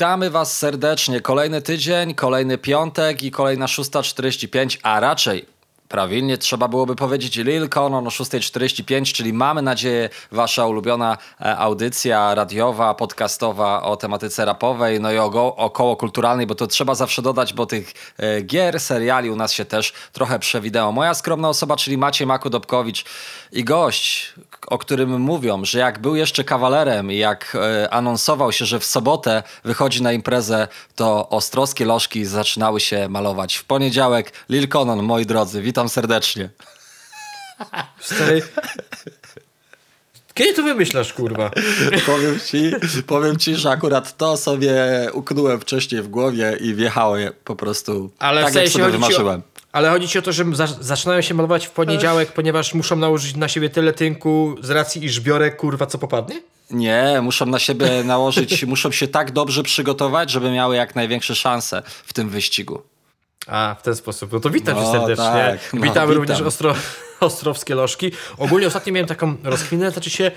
Witamy Was serdecznie. Kolejny tydzień, kolejny piątek i kolejna 6.45, a raczej Prawilnie trzeba byłoby powiedzieć Lil Conon o 6.45, czyli mamy nadzieję wasza ulubiona e, audycja radiowa, podcastowa o tematyce rapowej, no i około kulturalnej, bo to trzeba zawsze dodać, bo tych e, gier, seriali u nas się też trochę przewidęło. Moja skromna osoba, czyli Maciej Makudobkowicz i gość, o którym mówią, że jak był jeszcze kawalerem i jak e, anonsował się, że w sobotę wychodzi na imprezę, to ostrowskie lożki zaczynały się malować. W poniedziałek Lil Conon, moi drodzy, witam serdecznie. Stary... Kiedy to wymyślasz, kurwa? powiem, ci, powiem ci, że akurat to sobie uknąłem wcześniej w głowie i wjechało je po prostu Ale tak, jak sobie wymarzyłem. Ale chodzi ci o to, że za zaczynają się malować w poniedziałek, ponieważ muszą nałożyć na siebie tyle tynku z racji, iż biorę kurwa co popadnie? Nie, muszą na siebie nałożyć, muszą się tak dobrze przygotować, żeby miały jak największe szanse w tym wyścigu. A, w ten sposób. No to witam no, cię serdecznie. Tak, no, witam, witam również ostro, ostrowskie lożki. Ogólnie ostatnio miałem taką rozkminę, znaczy się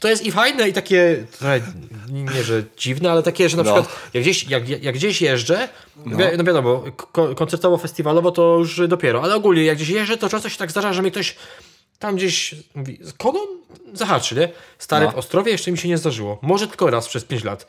to jest i fajne, i takie, nie że dziwne, ale takie, że na no. przykład jak gdzieś, jak, jak gdzieś jeżdżę, no, wi no wiadomo, koncertowo, festiwalowo to już dopiero, ale ogólnie jak gdzieś jeżdżę, to często się tak zdarza, że mi ktoś tam gdzieś mówi, konon zahaczy, nie? Stary, no. w Ostrowie jeszcze mi się nie zdarzyło. Może tylko raz przez 5 lat.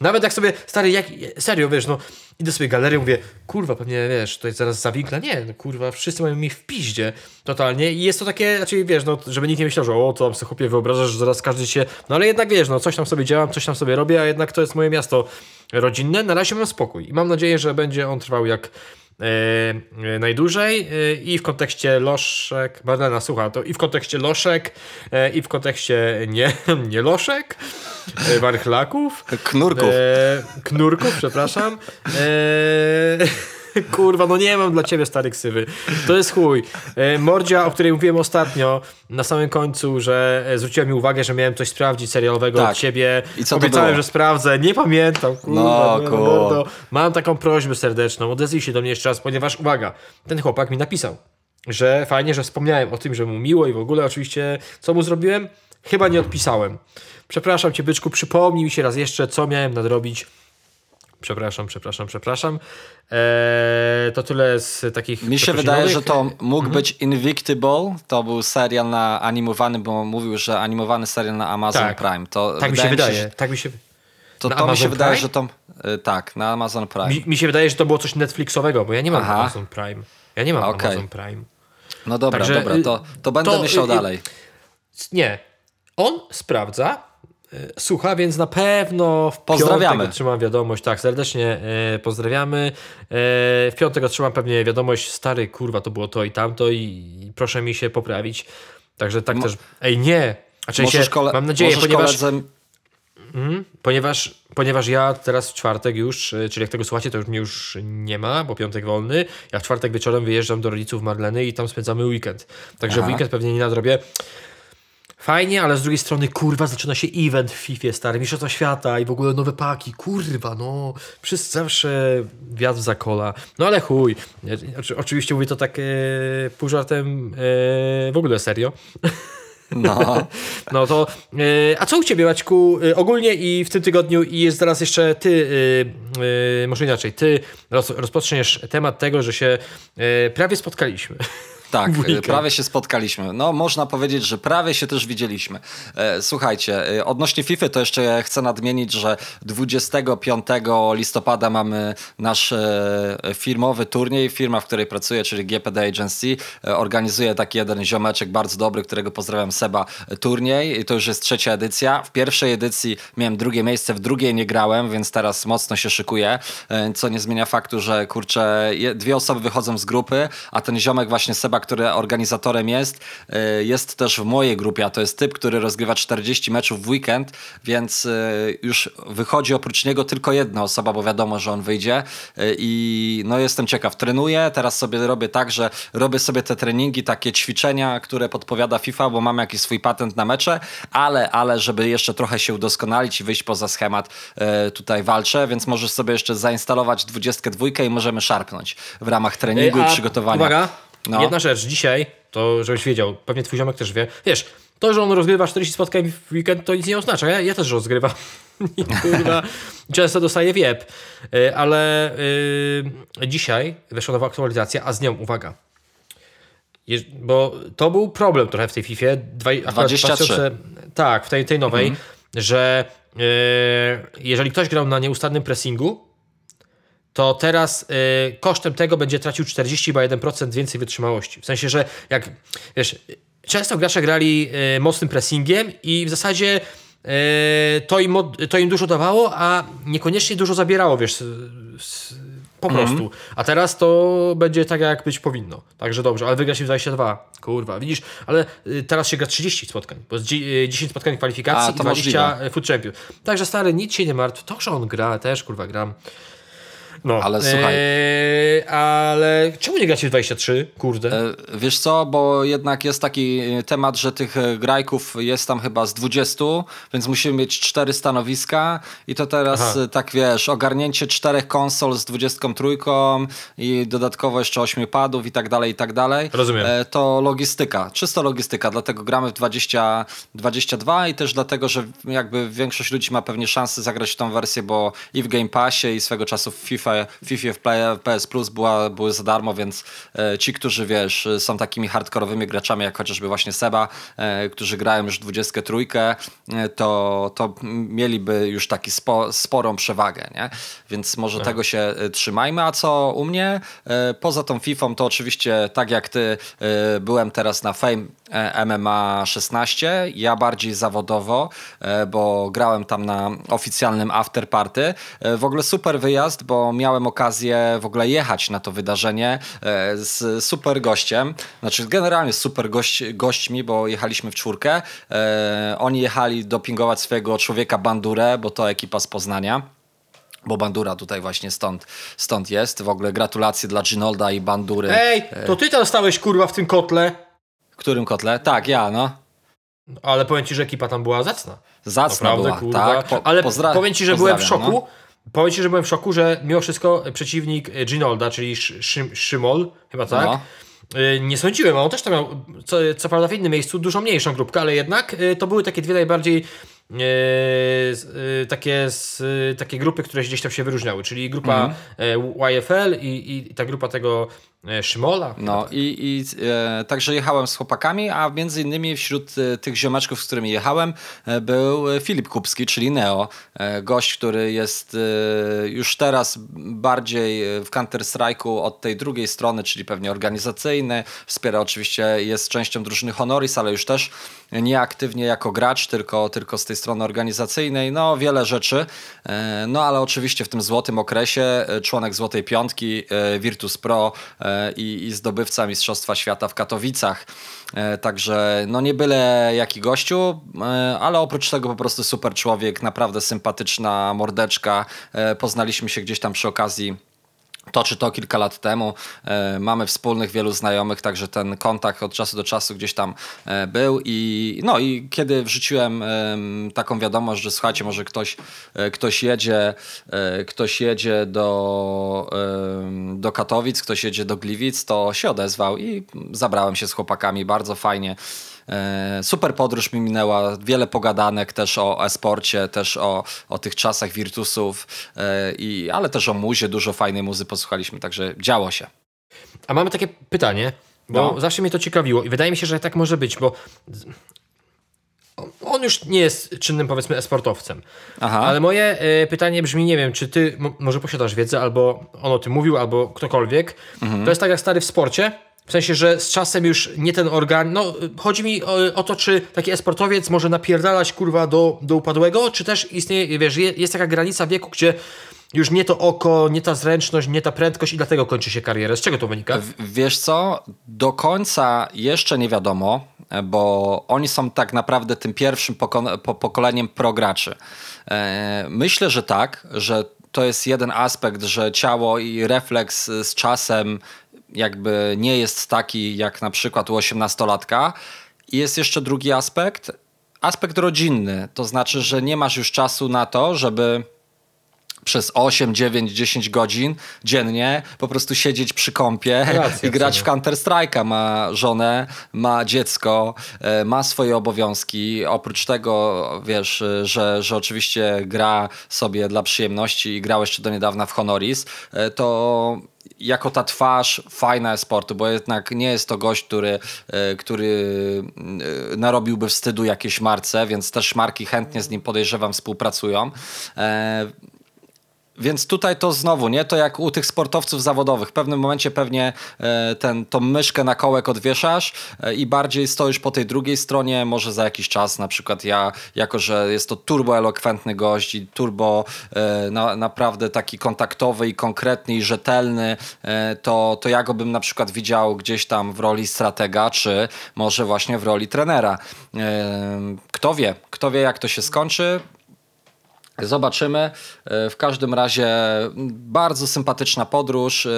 Nawet jak sobie, stary, jak, serio, wiesz, no, idę sobie galerię, mówię, kurwa, pewnie, wiesz, to jest zaraz zawikla. Nie, no, kurwa, wszyscy mają mi w piździe totalnie i jest to takie, znaczy, wiesz, no, żeby nikt nie myślał, że o, to tam sobie chłopie wyobrażasz, że zaraz każdy się, no, ale jednak, wiesz, no, coś tam sobie działam, coś tam sobie robię, a jednak to jest moje miasto rodzinne. Na razie mam spokój i mam nadzieję, że będzie on trwał jak Yy, najdłużej yy, i w kontekście loszek, Marlena słucha, to i w kontekście loszek yy, i w kontekście nie, nie loszek, warchlaków. Knurków. knurków, przepraszam. Kurwa, no nie mam dla ciebie stary ksywy. To jest chuj. E, Mordzia, o której mówiłem ostatnio, na samym końcu, że e, zwróciła mi uwagę, że miałem coś sprawdzić serialowego tak. od ciebie. I co Obiecałem, że sprawdzę. Nie pamiętam. Kurwa, no, no, no, Mam taką prośbę serdeczną. Odezwij się do mnie jeszcze raz, ponieważ, uwaga, ten chłopak mi napisał, że fajnie, że wspomniałem o tym, że mu miło i w ogóle oczywiście, co mu zrobiłem? Chyba nie odpisałem. Przepraszam cię, byczku, przypomnij mi się raz jeszcze, co miałem nadrobić Przepraszam, przepraszam, przepraszam. Eee, to tyle z takich. Mi się wydaje, że to mógł mhm. być Invictable. To był serial na animowany, bo mówił, że animowany serial na Amazon tak. Prime. To tak mi się wydaje. Się, tak mi się. To, to mi się wydaje, że to. Y, tak, na Amazon Prime. Mi, mi, się wydaje, że to było coś Netflixowego, bo ja nie mam Aha. Amazon Prime. Ja nie mam okay. Amazon Prime. No dobra, Także, dobra, to, to będę to, myślał y, dalej. Nie. On sprawdza, słucha, więc na pewno w Pozdrawiamy. piątek otrzymam wiadomość, tak, serdecznie e, pozdrawiamy. E, w piątek otrzymam pewnie wiadomość, stary, kurwa, to było to i tamto i, i proszę mi się poprawić. Także tak Mo też, ej nie, a się, kole- mam nadzieję, ponieważ... Koledze... Mm, ponieważ, ponieważ ja teraz w czwartek już, e, czyli jak tego słuchacie, to już mnie już nie ma, bo piątek wolny. Ja w czwartek wieczorem wyjeżdżam do rodziców Marleny i tam spędzamy weekend. Także Aha. w weekend pewnie nie nadrobię. Fajnie, ale z drugiej strony, kurwa, zaczyna się event w FIFA, stary, Mistrzostwa Świata i w ogóle nowe paki, kurwa, no, przez zawsze wiatr zakola. No ale chuj, oczywiście mówię to tak e, pół żartem, e, w ogóle serio. No. no to, e, a co u Ciebie, Maćku, e, ogólnie i w tym tygodniu i jest teraz jeszcze Ty, e, e może inaczej, Ty roz, rozpoczniesz temat tego, że się prawie spotkaliśmy. Tak, prawie się spotkaliśmy. No, można powiedzieć, że prawie się też widzieliśmy. E, słuchajcie, e, odnośnie FIFA to jeszcze chcę nadmienić, że 25 listopada mamy nasz e, firmowy turniej. Firma, w której pracuję, czyli GPD Agency, organizuje taki jeden ziomeczek bardzo dobry, którego pozdrawiam, Seba, turniej. I to już jest trzecia edycja. W pierwszej edycji miałem drugie miejsce, w drugiej nie grałem, więc teraz mocno się szykuję, co nie zmienia faktu, że kurczę, dwie osoby wychodzą z grupy, a ten ziomek właśnie Seba który organizatorem jest, y, jest też w mojej grupie, a to jest typ, który rozgrywa 40 meczów w weekend, więc y, już wychodzi oprócz niego tylko jedna osoba, bo wiadomo, że on wyjdzie y, i no jestem ciekaw, trenuję, teraz sobie robię tak, że robię sobie te treningi, takie ćwiczenia, które podpowiada FIFA, bo mam jakiś swój patent na mecze, ale, ale żeby jeszcze trochę się udoskonalić i wyjść poza schemat, tutaj walczę, więc możesz sobie jeszcze zainstalować 22 i możemy szarpnąć w ramach treningu i przygotowania. Uwaga, no. Jedna rzecz, dzisiaj, to żebyś wiedział, pewnie twój ziomek też wie, wiesz, to, że on rozgrywa 40 spotkań w weekend, to nic nie oznacza. Ja, ja też rozgrywam. I kurwa, często dostaję wieb. Y, ale yy, dzisiaj weszła nowa aktualizacja, a z nią, uwaga, bo to był problem trochę w tej FIFA. 23. tak, w tej, tej nowej, mhm. że yy, jeżeli ktoś grał na nieustannym pressingu, to teraz yy, kosztem tego będzie tracił 41% więcej wytrzymałości. W sensie, że jak wiesz, często gracze grali yy, mocnym pressingiem i w zasadzie yy, to, im, to im dużo dawało, a niekoniecznie dużo zabierało, wiesz, po mm. prostu. A teraz to będzie tak, jak być powinno. Także dobrze, ale wygra się 22. Kurwa, widzisz, ale y, teraz się gra 30 spotkań, bo jest 10 y, spotkań kwalifikacji A, i 20 możliwe. Food Champion. Także stary, nic się nie martw. To, że on gra, też kurwa gram. No, ale słuchaj. Eee, ale czemu nie gracie w 23? Kurde. E, wiesz co, bo jednak jest taki temat, że tych e, grajków jest tam chyba z 20, więc musimy mieć cztery stanowiska i to teraz Aha. E, tak wiesz, ogarnięcie czterech konsol z 23 i dodatkowo jeszcze 8 padów i tak dalej, i tak dalej. Rozumiem. E, to logistyka, czysto logistyka, dlatego gramy w 20, 22 i też dlatego, że jakby większość ludzi ma pewnie szansę zagrać w tą wersję, bo i w Game Passie i swego czasu w FIFA FIFA, FIFA w Play, PS Plus była, były za darmo, więc e, ci, którzy wiesz, są takimi hardkorowymi graczami, jak chociażby właśnie Seba, e, którzy grają już 23, e, to, to mieliby już taki spo, sporą przewagę, nie? Więc może tak. tego się trzymajmy. A co u mnie? Poza tą FIFA, to oczywiście tak jak ty byłem teraz na Fame MMA 16, ja bardziej zawodowo, bo grałem tam na oficjalnym afterparty. W ogóle super wyjazd, bo miałem okazję w ogóle jechać na to wydarzenie e, z super gościem, znaczy generalnie super gość, gośćmi, bo jechaliśmy w czwórkę. E, oni jechali dopingować swojego człowieka Bandurę, bo to ekipa z Poznania bo Bandura tutaj właśnie stąd, stąd jest. W ogóle gratulacje dla Ginolda i Bandury. Ej, to ty tam stałeś kurwa w tym kotle? Którym kotle? Tak, ja, no. Ale powiem ci, że ekipa tam była zacna. Zacna Naprawdę, była, kurwa. tak. Po, Ale powiem ci, że byłem w szoku, no. Powiem Ci, że byłem w szoku, że mimo wszystko przeciwnik Ginolda, czyli Szymol, chyba tak, no. Y, nie sądziłem, on też tam miał, co, co prawda w innym miejscu, dużo mniejszą grupkę, ale jednak y, to były takie dwie najbardziej e, takie, takie grupy, które gdzieś tam się wyróżniały, czyli grupa mhm. YFL i, i ta grupa tego E, Szymola. No tak. i, i e, także jechałem z chłopakami, a między innymi wśród e, tych ziomeczków, z którymi jechałem, e, był Filip Kupski, czyli Neo. E, gość, który jest e, już teraz bardziej w Counter-Strike'u od tej drugiej strony, czyli pewnie organizacyjny. Wspiera oczywiście, jest częścią drużyny Honoris, ale już też nieaktywnie jako gracz, tylko, tylko z tej strony organizacyjnej. No wiele rzeczy. No ale oczywiście w tym złotym okresie członek Złotej Piątki, Virtus Pro, i, i zdobywca Mistrzostwa Świata w Katowicach. E, także no nie byle jaki gościu, e, ale oprócz tego po prostu super człowiek, naprawdę sympatyczna mordeczka. E, poznaliśmy się gdzieś tam przy okazji toczy to kilka lat temu. E, mamy wspólnych wielu znajomych, także ten kontakt od czasu do czasu gdzieś tam e, był i no i kiedy wrzuciłem taką wiadomość, że słuchajcie, może ktoś, e, ktoś jedzie, ktoś jedzie do, do Katowic, ktoś jedzie do Gliwic, to się odezwał i zabrałem się z chłopakami bardzo fajnie. E, super podróż mi minęła, wiele pogadanek też o esporcie, też o, o tych czasach Virtusów, e, i, ale też o muzie, dużo fajnej muzy posłuchaliśmy, także działo się. A mamy takie pytanie, bo no. zawsze mnie to ciekawiło i wydaje mi się, że tak może być, bo on już nie jest czynnym, powiedzmy, esportowcem. Aha. Ale moje y, pytanie brzmi, nie wiem, czy ty może posiadasz wiedzę, albo on o tym mówił, albo ktokolwiek. Mhm. To jest tak jak stary w sporcie, w sensie, że z czasem już nie ten organ. No, chodzi mi o, o, to, czy taki esportowiec może napierdalać kurwa do, do upadłego, czy też istnieje, wiesz, jest taka granica wieku, gdzie już nie to oko, nie ta zręczność, nie ta prędkość i dlatego kończy się karierę. Z czego to wynika? W, wiesz co, do końca jeszcze nie wiadomo, bo oni są tak naprawdę tym pierwszym poko po pokoleniem prograczy. E, myślę, że tak, że to jest jeden aspekt, że ciało i refleks z czasem jakby nie jest taki jak na przykład u osiemnastolatka. I jest jeszcze drugi aspekt, aspekt rodzinny. To znaczy, że nie masz już czasu na to, żeby przez 8, 9, 10 godzin dziennie po prostu siedzieć przy kąpie Racja, i grać w Counter-Strike'a. Ma żonę, ma dziecko, e, ma swoje obowiązki. Oprócz tego, wiesz, że, że oczywiście gra sobie dla przyjemności i grał jeszcze do niedawna w Honoris, e, to jako ta twarz fajna sportu, bo jednak nie jest to gość, który, e, który narobiłby wstydu jakiejś marce, więc też marki chętnie z nim podejrzewam współpracują. Więc tutaj to znowu, nie? To jak u tych sportowców zawodowych. W pewnym momencie pewnie e, ten, tą myszkę na kołek odwieszasz e, i bardziej stoisz po tej drugiej stronie, może za jakiś czas, na przykład ja, jako że jest to turbo elokwentny gość i turbo e, na, naprawdę taki kontaktowy i konkretny i rzetelny, to, to ja go bym na przykład widział gdzieś tam w roli stratega, czy może właśnie w roli trenera. Kto wie, kto wie jak to się skończy. Zobaczymy. E, w każdym razie bardzo sympatyczna podróż. E,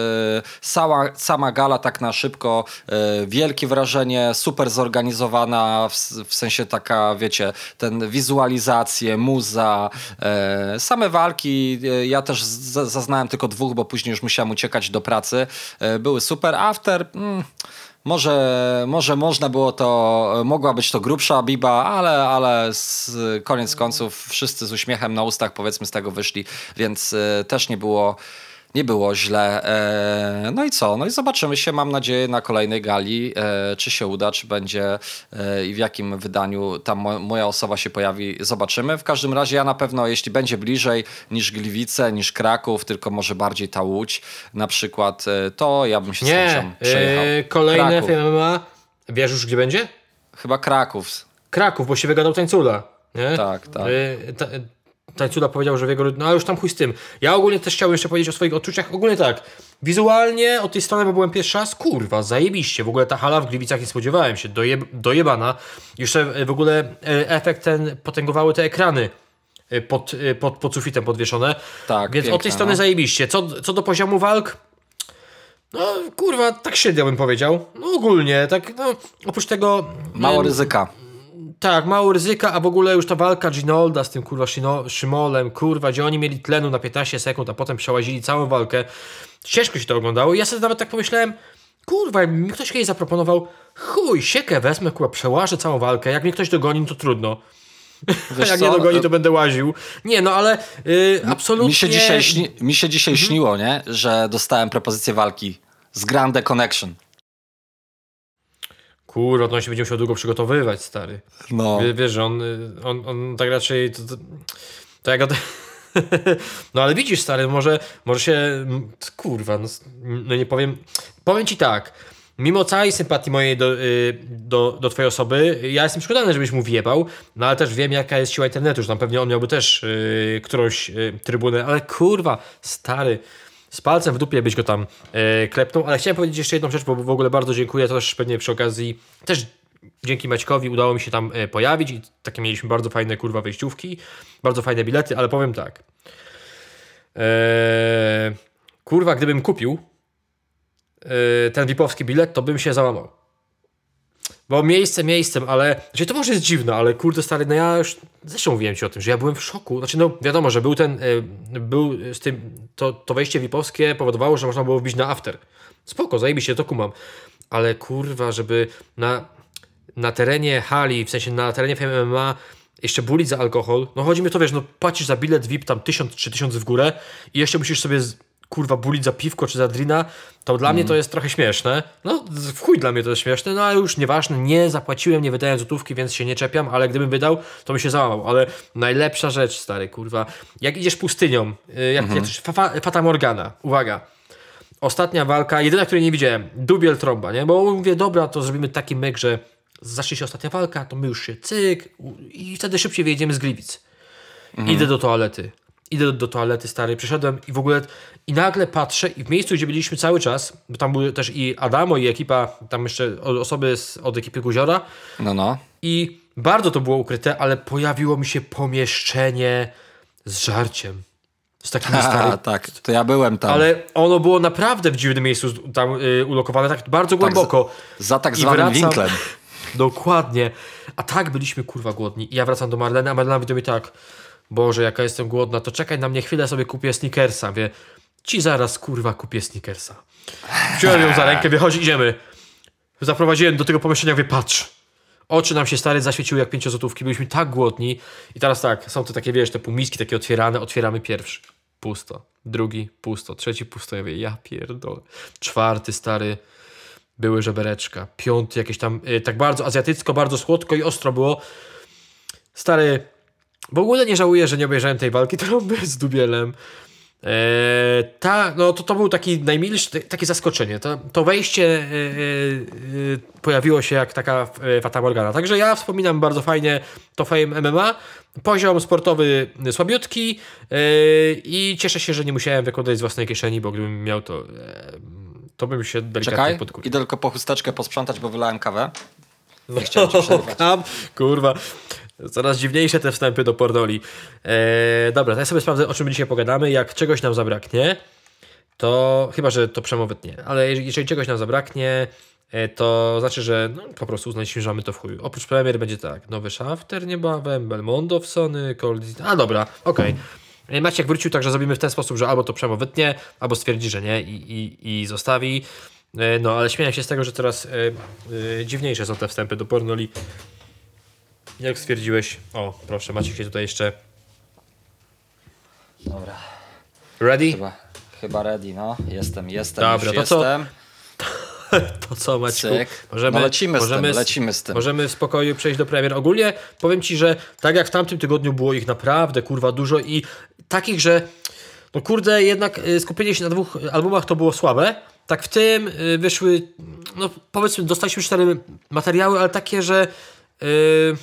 sama, sama gala tak na szybko. E, wielkie wrażenie, super zorganizowana, w, w sensie taka, wiecie, ten wizualizacje, muza, same walki. Ja też zaznałem tylko dwóch, bo później już musiałem uciekać do pracy. Były super. After... Mm, może, może można było to, mogła być to grubsza Biba, ale, ale z, koniec końców wszyscy z uśmiechem na ustach powiedzmy z tego wyszli, więc y, też nie było nie było źle. E, no i co? No i zobaczymy się, mam nadzieję, na kolejnej gali, e, czy się uda, czy będzie e, i w jakim wydaniu tam moja osoba się pojawi, zobaczymy. W każdym razie ja na pewno, jeśli będzie bliżej niż Gliwice, niż Kraków, tylko może bardziej ta Łódź na przykład, to ja bym się nie, z chęcią przejechał. Yy, kolejne MMA, wiesz już gdzie będzie? Chyba Kraków. Kraków, bo się wygadał Tańcula. Nie? Tak, tak. Yy, ta, Tańcuda powiedział, że w jego... No ale już tam chuj z tym. Ja ogólnie też chciałem jeszcze powiedzieć o swoich odczuciach. Ogólnie tak, wizualnie od tej strony, bo byłem pierwszy raz, kurwa, zajebiście. W ogóle ta hala w Gliwicach nie spodziewałem się, dojeb dojebana. Jeszcze e, w ogóle e, efekt ten potęgowały te ekrany e, pod, pod, pod sufitem podwieszone. Tak, Więc piękne, od tej strony no. zajebiście. Co, co do poziomu walk... No, kurwa, tak średnio bym powiedział. No ogólnie, tak, no, oprócz tego... Mało ryzyka. Tak, mało ryzyka, a w ogóle już ta walka Ginolda z tym kurwa Szymolem, kurwa, gdzie oni mieli tlenu na 15 sekund, a potem przełazili całą walkę. Ciężko się to oglądało. Ja sobie nawet tak pomyślałem, kurwa, jak mi ktoś kiedyś zaproponował, chuj, siekę wezmę, kurwa, przełażę całą walkę, jak mnie ktoś dogoni, to trudno. Wiesz jak co? nie dogoni, to będę łaził. Nie, no ale yy, absolutnie... Mi się dzisiaj, śni, mi się dzisiaj mhm. śniło, nie? Że dostałem propozycję walki z Grande Connection. Kurwa, to on się będzie musiał długo przygotowywać, stary. No. wiesz, że on, on, on tak raczej... To, to, to jak... no ale widzisz, stary, może, może się... Kurwa, no, no nie powiem... Powiem ci tak. Mimo całej sympatii mojej do, y, do, do twojej osoby, ja jestem przekonany, żebyś mu wjebał, no ale też wiem, jaka jest siła internetu, że tam pewnie on miałby też yy, którąś yy, trybunę, ale kurwa, stary z palcem w dupie byś go tam e, klepnął. Ale chciałem powiedzieć jeszcze jedną rzecz, bo w ogóle bardzo dziękuję. To też pewnie przy okazji też dzięki Maćkowi udało mi się tam e, pojawić i takie mieliśmy bardzo fajne kurwa wejściówki, bardzo fajne bilety, ale powiem tak. E, kurwa, gdybym kupił e, ten VIP-owski bilet, to bym się załamał. Bo miejsce miejscem, ale. Znaczy to może jest dziwne, ale kurde stary, no ja już zresztą mówiłem ci o tym, że ja byłem w szoku. Znaczy, no wiadomo, że był ten. Y, był z tym. To, to wejście VIP-owskie powodowało, że można było wbić na after. Spoko, zajebiście, to kumam. Ale kurwa, żeby na, na terenie hali, w sensie na terenie FMMA jeszcze bulić za alkohol. No chodzi mi to, wiesz, no płacisz za bilet VIP tam 1000 czy 1000 w górę i jeszcze musisz sobie kurwa bulić za piwko czy za drina, to dla mm. mnie to jest trochę śmieszne. No, w chuj dla mnie to jest śmieszne, no ale już nieważne, nie zapłaciłem, nie wydałem złotówki, więc się nie czepiam, ale gdybym wydał, to bym się załamał. Ale najlepsza rzecz, stary, kurwa, jak idziesz pustynią, y, jak, -hmm. jak Fata Morgana, uwaga, ostatnia walka, jedyna, której nie widziałem, dubiel trąba, nie? Bo mówię, dobra, to zrobimy taki myk, że zacznie się ostatnia walka, to my już się cyk i wtedy szybciej wyjedziemy z Gliwic. Mhm. Idę do toalety idę do toalety stary, przyszedłem i w ogóle i nagle patrzę i w miejscu, gdzie byliśmy cały czas, bo tam były też i Adamo i ekipa, tam jeszcze osoby z, od ekipy Guziora. No, no. I bardzo to było ukryte, ale pojawiło mi się pomieszczenie z żarciem. Z takim starym. tak, to ja byłem tam. Ale ono było naprawdę w dziwnym miejscu tam y, ulokowane, tak bardzo tak, głęboko. za, za tak zwanym wracam, winklem. Dokładnie. A tak byliśmy kurwa głodni. I ja wracam do Marleny, a Marlena mówi do mnie tak Boże, jaka jestem głodna, to czekaj na mnie chwilę, sobie kupię sneakersa. Wie, ci zaraz kurwa kupię sneakersa. Wziąłem ją za rękę, wychodzi, idziemy. Zaprowadziłem do tego pomieszczenia, wie, patrz. Oczy nam się stary zaświeciły jak pięciozłotówki, byliśmy tak głodni. I teraz tak, są to takie, wiesz, te półmiski takie otwierane, otwieramy pierwszy. Pusto. Drugi, pusto. Trzeci, pusto. Ja wie, ja pierdolę. Czwarty, stary, były żebereczka. Piąty, jakieś tam, y, tak bardzo azjatycko, bardzo słodko i ostro było. Stary, w ogóle nie żałuję, że nie obejrzałem tej walki trąby z Dubielem. Eee, ta, no to, to był taki najmilszy, takie zaskoczenie. To, to wejście e, e, pojawiło się jak taka e, Fata Morgana. Także ja wspominam bardzo fajnie to Fame MMA. Poziom sportowy słabiutki e, i cieszę się, że nie musiałem wykładać z własnej kieszeni, bo gdybym miał to, e, to bym się delikatnie Czekaj, podkupił. idę tylko po chusteczkę posprzątać, bo wylałem kawę. Nie chciałem cię przerywać. Kurwa. Coraz dziwniejsze te wstępy do Pordoli. Eee, dobra, to ja sobie sprawdzę, o czym dzisiaj pogadamy. Jak czegoś nam zabraknie, to chyba, że to Przemo wytnie, ale jeżeli, czegoś nam zabraknie, e, to znaczy, że no, po prostu uznaliśmy, to w chuju. Oprócz premier będzie tak, nowy Shafter niebawem, Belmondo w Sony, Cold... A dobra, okej. Okay. Maciek wrócił, także zrobimy w ten sposób, że albo to Przemo wytnie, albo stwierdzi, że nie i, i, i zostawi. E, no, ale śmieję się z tego, że coraz e, e, dziwniejsze są te wstępy do pornoli. Jak stwierdziłeś? O, proszę, Maciek się tutaj jeszcze. Dobra. Ready? Chyba, chyba ready, no. Jestem, jestem, Dobra, to co? jestem. To co, Maciek? Cyk. No lecimy z tym, lecimy z tym. Możemy w spokoju przejść do premier. Ogólnie powiem Ci, że tak jak w tamtym tygodniu było ich naprawdę, kurwa, dużo i takich, że no kurde, jednak y, skupienie się na dwóch albumach to było słabe. Tak w tym y, wyszły, no powiedzmy, dostaliśmy cztery materiały, ale takie, że yy,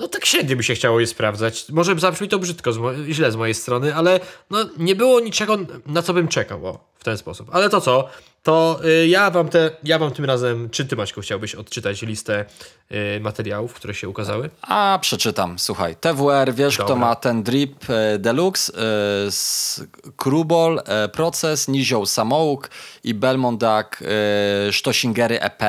no tak średnio by się chciało je sprawdzać. Może zabrzmi to brzydko, źle z mojej strony, ale no nie było niczego, na co bym czekał, o, w ten sposób. Ale to co? To y, ja wam te, ja wam tym razem, czy ty Maćku chciałbyś odczytać listę y, materiałów, które się ukazały? A, przeczytam, słuchaj. TWR, wiesz Dobra. kto ma ten drip e, deluxe, e, z Krubol, e, Proces, Nizioł Samouk i Belmondak Sztosingery EP.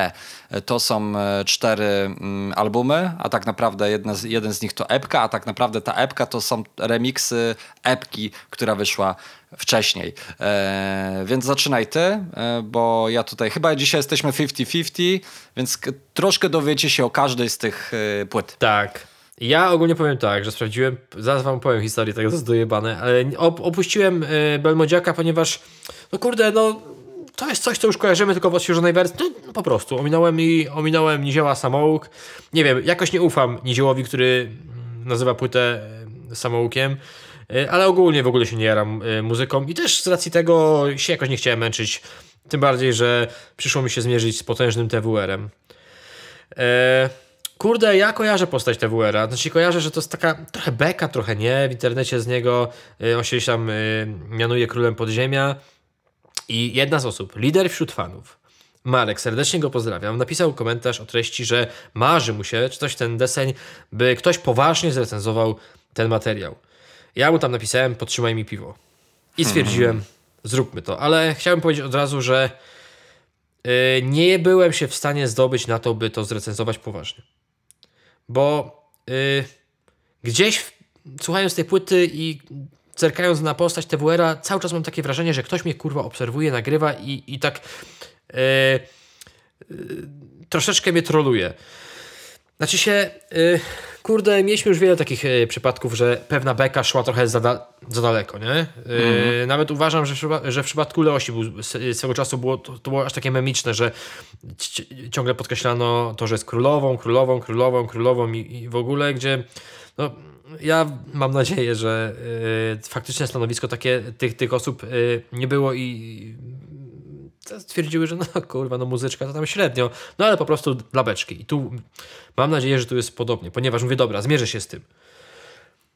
To są cztery mm, albumy, a tak naprawdę jedna z, jeden z nich to epka, a tak naprawdę ta epka to są remiksy epki, która wyszła wcześniej. E, więc zaczynaj ty, e, bo ja tutaj chyba dzisiaj jesteśmy 50-50, więc troszkę dowiecie się o każdej z tych e, płyt. Tak. Ja ogólnie powiem tak, że sprawdziłem, zaraz wam powiem historię tego, co jest dojebane, ale op opuściłem y, Belmodziaka, ponieważ, no kurde, no to jest coś, co już kojarzymy tylko w odświeżonej wersji. No, no po prostu, ominąłem i ominąłem Nizioła Samołuk. Nie wiem, jakoś nie ufam Niziołowi, który mm, nazywa płytę Samoukiem, ale ogólnie w ogóle się nie jaram y, muzyką i też z racji tego się jakoś nie chciałem męczyć. Tym bardziej, że przyszło mi się zmierzyć z potężnym TWR-em. E, kurde, ja kojarzę postać TWR-a. Znaczy kojarzę, że to jest taka trochę beka, trochę nie. W internecie z niego y, on się tam y, mianuje królem podziemia. I jedna z osób, lider wśród fanów, Marek, serdecznie go pozdrawiam, napisał komentarz o treści, że marzy mu się, czy coś ten deseń, by ktoś poważnie zrecenzował ten materiał. Ja mu tam napisałem, podtrzymaj mi piwo. I stwierdziłem, zróbmy to. Ale chciałem powiedzieć od razu, że yy, nie byłem się w stanie zdobyć na to, by to zrecenzować poważnie. Bo yy, gdzieś słuchając tej płyty i zerkając na postać TWR-a, cały czas mam takie wrażenie, że ktoś mnie kurwa obserwuje, nagrywa i, i tak yy, troszeczkę mnie troluje. Znaczy się, kurde, mieliśmy już wiele takich yy, przypadków, że pewna beka szła trochę za, da, za daleko, nie? Yy, Nawet uważam, że że w przypadku Leosi był, s- swego czasu było, to, to było aż takie memiczne, że ci- ciągle podkreślano to, że jest królową, królową, królową, królową i, i w ogóle, gdzie no, ja mam nadzieję, że yy, faktyczne stanowisko takie tych, tych osób yy, nie było i stwierdziły, że no kurwa, no muzyczka to tam średnio, no ale po prostu dla beczki. I tu mam nadzieję, że tu jest podobnie, ponieważ mówię, dobra, zmierzę się z tym.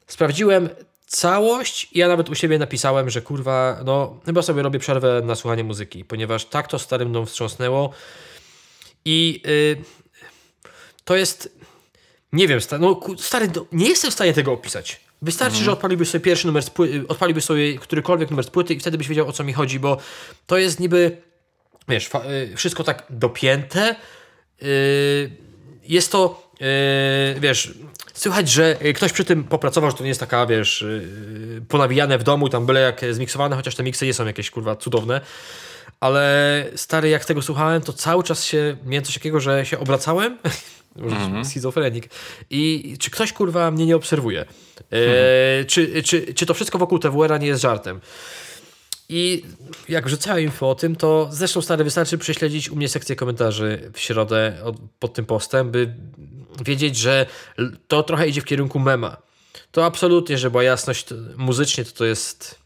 Sprawdziłem całość i ja nawet u siebie napisałem, że kurwa, no chyba sobie robię przerwę na słuchanie muzyki, ponieważ tak to starym mną wstrząsnęło i yy, to jest nie wiem, sta- no, stary, no, nie jestem w stanie tego opisać. Wystarczy, że odpaliłbyś sobie pierwszy numer z płyty, odpaliłbyś sobie którykolwiek numer z płyty i wtedy byś wiedział o co mi chodzi, bo to jest niby, wiesz, y, wszystko tak dopięte. y, jest to yy, wiesz, słychać, że ktoś przy tym popracował, że to nie jest taka, wiesz, ponawijane w domu, tam byle jak zmiksowane, chociaż te miksy nie są jakieś, kurwa, cudowne. Ale stary, jak tego słuchałem, to cały czas się, miałem coś takiego, że się obracałem, może mm schizofrenik, i czy ktoś, kurwa, mnie nie obserwuje? Yy, czy, czy, czy to wszystko wokół TWR-a nie jest żartem? I jak rzucałem info o tym, to zresztą stary wystarczy prześledzić u mnie sekcję komentarzy w środę od, pod tym postem, by wiedzieć, że to trochę idzie w kierunku mema. To absolutnie, że była jasność muzycznie, to to jest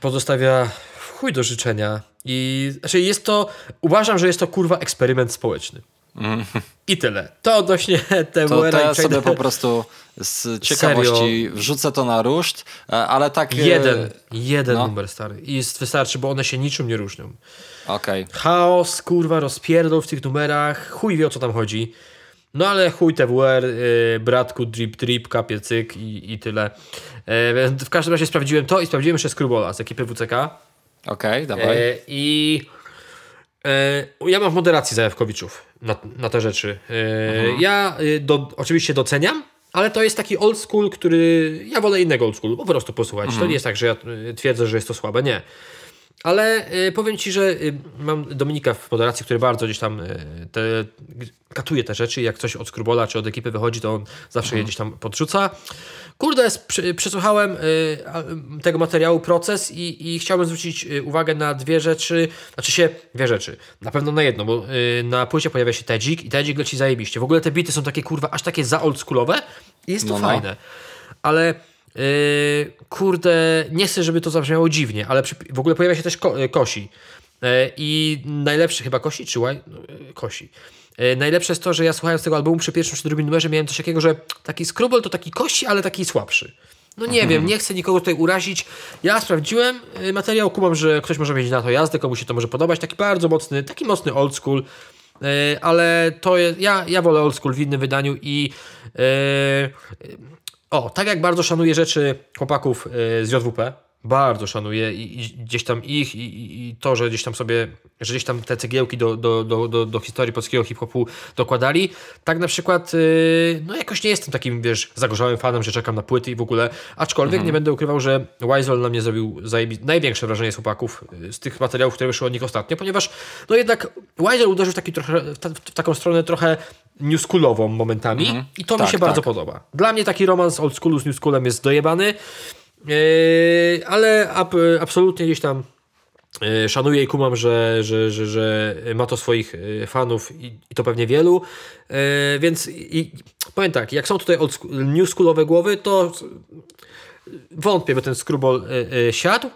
pozostawia chuj do życzenia. I znaczy jest to, uważam, że jest to kurwa eksperyment społeczny. Mm. I tyle. To odnośnie TWR. To, to ja sobie po prostu z ciekawości Serio? wrzucę to na ruszt, e, ale tak... E, jeden, jeden no. numer stary. I jest, wystarczy, bo one się niczym nie różnią. Okej. Okay. Chaos, kurwa, rozpierdol w tych numerach, chuj wie o co tam chodzi. No ale chuj TWR, yy, bratku, drip, drip, kapie, cyk i, i tyle. Yy, w każdym razie sprawdziłem to i sprawdziłem jeszcze Skrubola z ekipy WCK. Okej, okay, dawaj. Yy, I ja mam w moderacji Zajawkowiczów na, na te rzeczy. Mhm. Ja do, oczywiście doceniam, ale to jest taki old school, który. Ja wolę innego old school, po prostu posłuchać. Mhm. To nie jest tak, że ja twierdzę, że jest to słabe. Nie. Ale y, powiem Ci, że y, mam Dominika w moderacji, który bardzo gdzieś tam y, te, katuje te rzeczy. Jak coś od Skrubola czy od ekipy wychodzi, to on zawsze mhm. je gdzieś tam podrzuca. Kurde, przesłuchałem tego materiału proces i, i chciałbym zwrócić uwagę na dwie rzeczy. Znaczy się, dwie rzeczy. Na pewno na jedno, bo na płycie pojawia się Tedzik i Tedzik leci zajebiście. W ogóle te bity są takie kurwa, aż takie za oldschoolowe i jest to no, no. fajne. Ale Yy, kurde, nie chcę, żeby to zabrzmiało dziwnie, ale przy, w ogóle pojawia się też ko, yy, Kosi. Yy, I najlepszy chyba Kosi, czy Łaj? No, yy, kosi. Yy, najlepsze jest to, że ja słuchając tego albumu przy pierwszym czy drugim numerze miałem coś takiego, że taki Skrubel to taki Kosi, ale taki słabszy. No nie mhm. wiem, nie chcę nikogo tutaj urazić. Ja sprawdziłem yy, materiał, kumam, że ktoś może mieć na to jazdę, komuś się to może podobać. Taki bardzo mocny, taki mocny old school. Yy, ale to jest, ja, ja wolę old school w innym wydaniu i yy, o, tak jak bardzo szanuję rzeczy chłopaków y, z JWP, bardzo szanuję i, i gdzieś tam ich i, i, i, to, że gdzieś tam sobie, że gdzieś tam te cegiełki do, do, do, do, do historii polskiego hip-hopu dokładali. Tak na przykład, yy, no jakoś nie jestem takim, wiesz, zagorzałym fanem, że czekam na płyty i w ogóle, aczkolwiek mhm. nie będę ukrywał, że Wiseol na mnie zrobił zajebi- największe wrażenie z chłopaków y, z tych materiałów, które wyszły od nich ostatnio, ponieważ no jednak Wiseol uderzył w, taki trochę, w, ta, w taką stronę trochę newschoolową momentami mhm. i to tak, mi się tak. bardzo podoba. Dla mnie taki romans old schoolu z newschoolem jest dojebany. Yy, ale ab, absolutnie gdzieś tam yy, szanuję i kumam, że, że, że, że ma to swoich yy, fanów i, to pewnie wielu. Więc i, powiem tak, jak są tutaj old new schoolowe głowy, to wątpię, by ten Screwball siadł.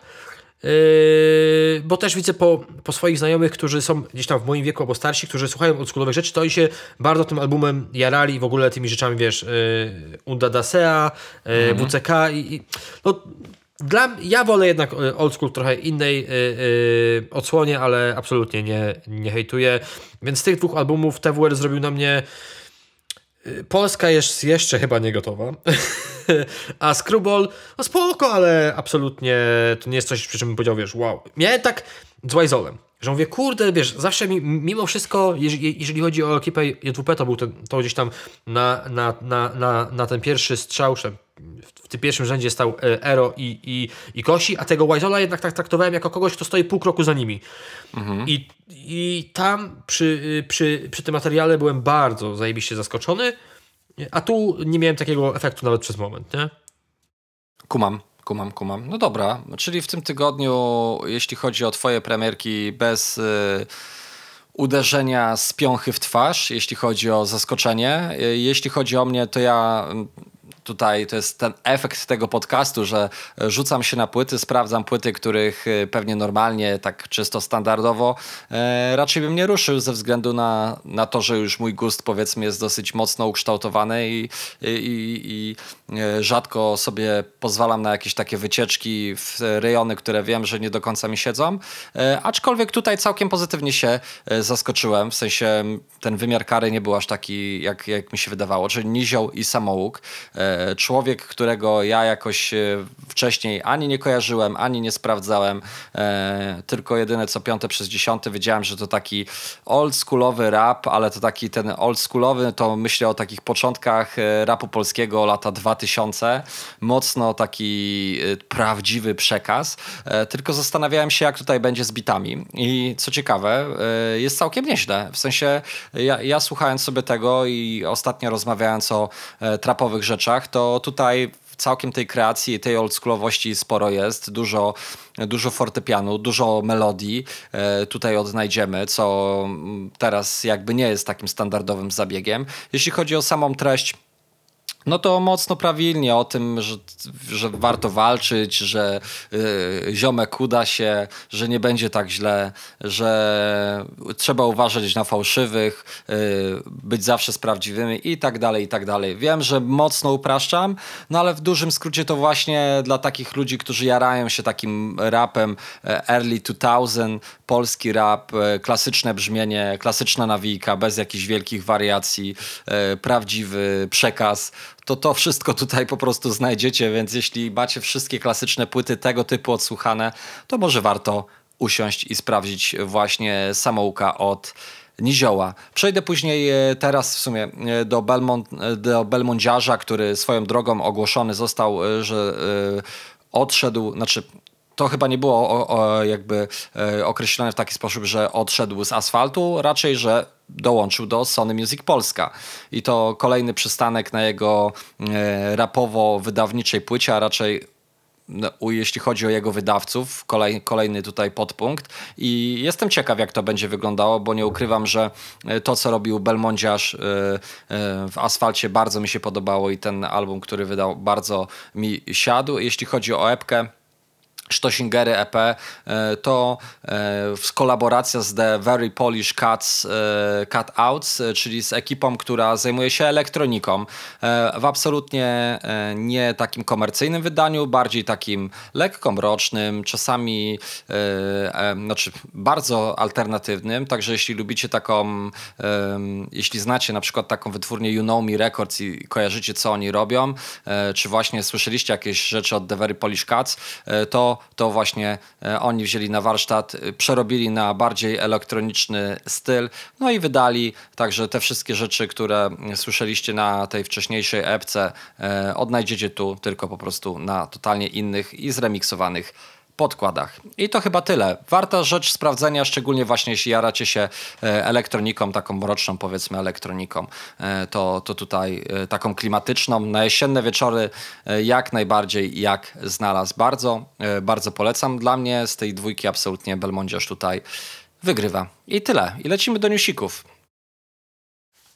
Yy, bo też widzę po, po swoich znajomych, którzy są gdzieś tam w moim wieku albo starsi, którzy słuchają oldschoolowych rzeczy, to oni się bardzo tym albumem jarali i w ogóle tymi rzeczami, wiesz, yy, Unda Dasea, yy, mhm. WCK i, i no, dla, ja wolę jednak yy, old school trochę innej yy, yy, odsłonie, ale absolutnie nie, nie hejtuję. Więc z tych dwóch albumów TWR zrobił na mnie Polska jest jeszcze chyba nie gotowa. A Screwball, no spoko, ale absolutnie to nie jest coś, przy czym bym powiedział, wiesz, wow. Miałem tak z Wajzolem, że mówię, kurde, wiesz, zawsze mi, mimo wszystko, jeżeli, jeżeli chodzi o ekipę JWP, to był ten, to gdzieś tam na, na, na, na, na ten pierwszy strzał, w tym pierwszym rzędzie stał e, Ero i, i, i Kosi, a tego Wajzola jednak tak traktowałem jako kogoś, kto stoi pół kroku za nimi. Mhm. I, I tam przy, przy, przy tym materiale byłem bardzo zajebiście zaskoczony, a tu nie miałem takiego efektu nawet przez moment, nie? Kumam. Kumam, kumam. No dobra, czyli w tym tygodniu, jeśli chodzi o twoje premierki bez y, uderzenia z piąchy w twarz, jeśli chodzi o zaskoczenie. Y, jeśli chodzi o mnie, to ja tutaj to jest ten efekt tego podcastu, że rzucam się na płyty, sprawdzam płyty, których e, pewnie normalnie, tak czysto standardowo e, raczej bym nie ruszył ze względu na, na to, że już mój gust powiedzmy jest dosyć mocno ukształtowany i, i, i e, rzadko sobie pozwalam na jakieś takie wycieczki w rejony, które wiem, że nie do końca mi siedzą. E, aczkolwiek tutaj całkiem pozytywnie się e, zaskoczyłem, w sensie ten wymiar kary nie był aż taki, jak, jak mi się wydawało, czyli nizioł i samołóg. E, człowiek, którego ja jakoś wcześniej ani nie kojarzyłem, ani nie sprawdzałem, tylko jedyne co piąte przez dziesiąte wiedziałem, że to taki oldschoolowy rap, ale to taki ten oldschoolowy, to myślę o takich początkach rapu polskiego lata 2000, mocno taki prawdziwy przekaz, tylko zastanawiałem się jak tutaj będzie z bitami. I co ciekawe, jest całkiem nieźle, w sensie ja, ja słuchając sobie tego i ostatnio rozmawiając o e, trapowych rzeczach, to tutaj całkiem tej kreacji, tej oldschoolowości sporo jest, dużo, dużo fortepianu, dużo melodii e, tutaj odnajdziemy, co teraz jakby nie jest takim standardowym zabiegiem. Jeśli chodzi o samą treść, no to mocno prawilnie o tym, że, że warto walczyć, że y, ziomek uda się, że nie będzie tak źle, że trzeba uważać na fałszywych, y, być zawsze z prawdziwymi i tak dalej, i tak dalej. Wiem, że mocno upraszczam, no ale w dużym skrócie to właśnie dla takich ludzi, którzy jarają się takim rapem e, early 2000, polski rap, e, klasyczne brzmienie, klasyczna nawijka, bez jakichś wielkich wariacji, e, prawdziwy przekaz, to to wszystko tutaj po prostu znajdziecie, więc jeśli macie wszystkie klasyczne płyty tego typu odsłuchane, to może warto usiąść i sprawdzić właśnie samouka od Nizioła. Przejdę później e, teraz w sumie do, Belmont, do Belmondziarza, który swoją drogą ogłoszony został, że odszedł, znaczy to chyba nie było o, o jakby e, określone w taki sposób, że odszedł z asfaltu, raczej, że dołączył do Sony Music Polska. I to kolejny przystanek na jego e, rapowo-wydawniczej płycie, a raczej no, jeśli chodzi o jego wydawców, kolej, kolejny tutaj podpunkt. I jestem ciekaw, jak to będzie wyglądało, bo nie ukrywam, że e, to, co robił Belmondziarz w asfalcie, bardzo mi się podobało i ten album, który wydał, bardzo mi siadł. Jeśli chodzi o epkę, Sztosingery EP e, to e, kolaboracja z The Very Polish Cuts, e, Cutouts, czyli z ekipą, która zajmuje się elektroniką w absolutnie nie takim komercyjnym wydaniu, bardziej takim lekko mrocznym, czasami znaczy bardzo alternatywnym, także jeśli lubicie taką, jeśli znacie na przykład taką wytwórnię You Know Me Records i kojarzycie co oni robią, czy właśnie słyszeliście jakieś rzeczy od The Very Polish Cuts, to to właśnie e, oni wzięli na warsztat, e, przerobili na bardziej elektroniczny styl, no i wydali także te wszystkie rzeczy, które słyszeliście na tej wcześniejszej epce, e, odnajdziecie tu tylko po prostu na totalnie innych i zremiksowanych podkładach. I to chyba tyle. Warta rzecz sprawdzenia, szczególnie właśnie jeśli jaracie się e, elektroniką, taką mroczną powiedzmy elektroniką, e, to, to tutaj e, taką klimatyczną. Na jesienne wieczory jak najbardziej jak znalazł. Bardzo, bardzo polecam. Dla mnie z tej dwójki absolutnie Belmondziarz tutaj wygrywa. I tyle. I lecimy do newsików.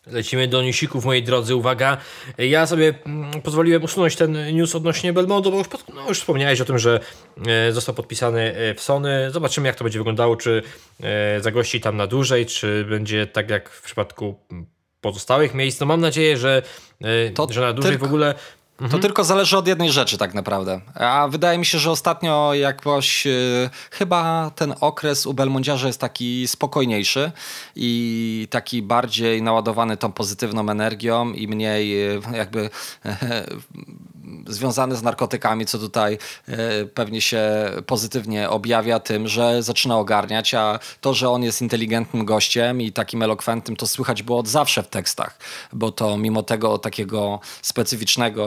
Lecimy do newsików, moi drodzy, uwaga. Ja sobie mm, pozwoliłem usunąć ten news odnośnie Belmondo, bo już, pod, no, już wspomniałeś o tym, że e, został podpisany e, w Sony. Zobaczymy, jak to będzie wyglądało, czy e, zagości tam na dłużej, czy będzie tak jak w przypadku pozostałych miejsc. No mam nadzieję, że, to że na dłużej tylko, w ogóle Mhm. To tylko zależy od jednej rzeczy tak naprawdę. A wydaje mi się, że ostatnio jakoś yy, chyba ten okres u Belmondziarza jest taki spokojniejszy i taki bardziej naładowany tą pozytywną energią i mniej yy, jakby yy, związany z narkotykami, co tutaj pewnie się pozytywnie objawia tym, że zaczyna ogarniać, a to, że on jest inteligentnym gościem i takim elokwentnym, to słychać było od zawsze w tekstach, bo to mimo tego takiego specyficznego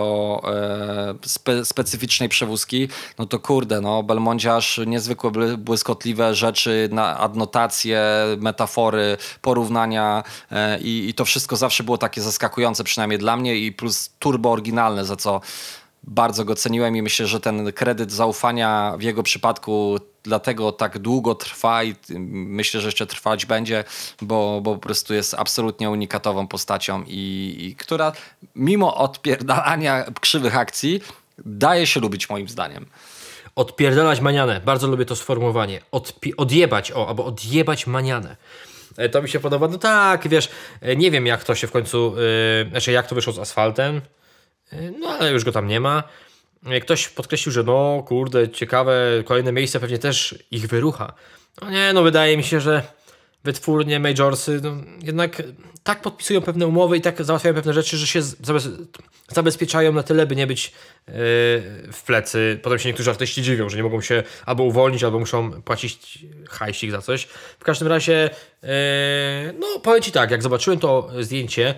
E, spe, specyficznej przewózki, no to kurde, no Belmondziarz niezwykle błyskotliwe rzeczy, na adnotacje, metafory, porównania e, i, i to wszystko zawsze było takie zaskakujące, przynajmniej dla mnie i plus turbo oryginalne, za co bardzo go ceniłem i myślę, że ten kredyt zaufania w jego przypadku dlatego tak długo trwa i myślę, że jeszcze trwać będzie, bo, bo po prostu jest absolutnie unikatową postacią i, i która mimo odpierdalania krzywych akcji daje się lubić moim zdaniem. Odpierdalać manianę. Bardzo lubię to sformułowanie. Odpi- odjebać, o, albo odjebać manianę. E, to mi się podoba. No tak, wiesz, e, nie wiem jak to się w końcu, yy, znaczy jak to wyszło z asfaltem, no ale już go tam nie ma. Ktoś podkreślił, że no kurde, ciekawe, kolejne miejsce pewnie też ich wyrucha. No nie, no wydaje mi się, że wytwórnie, majorsy, no, jednak tak podpisują pewne umowy i tak załatwiają pewne rzeczy, że się zabezpieczają na tyle, by nie być yy, w plecy. Potem się niektórzy artyści dziwią, że nie mogą się albo uwolnić, albo muszą płacić hajsik za coś. W każdym razie, yy, no powiem Ci tak, jak zobaczyłem to zdjęcie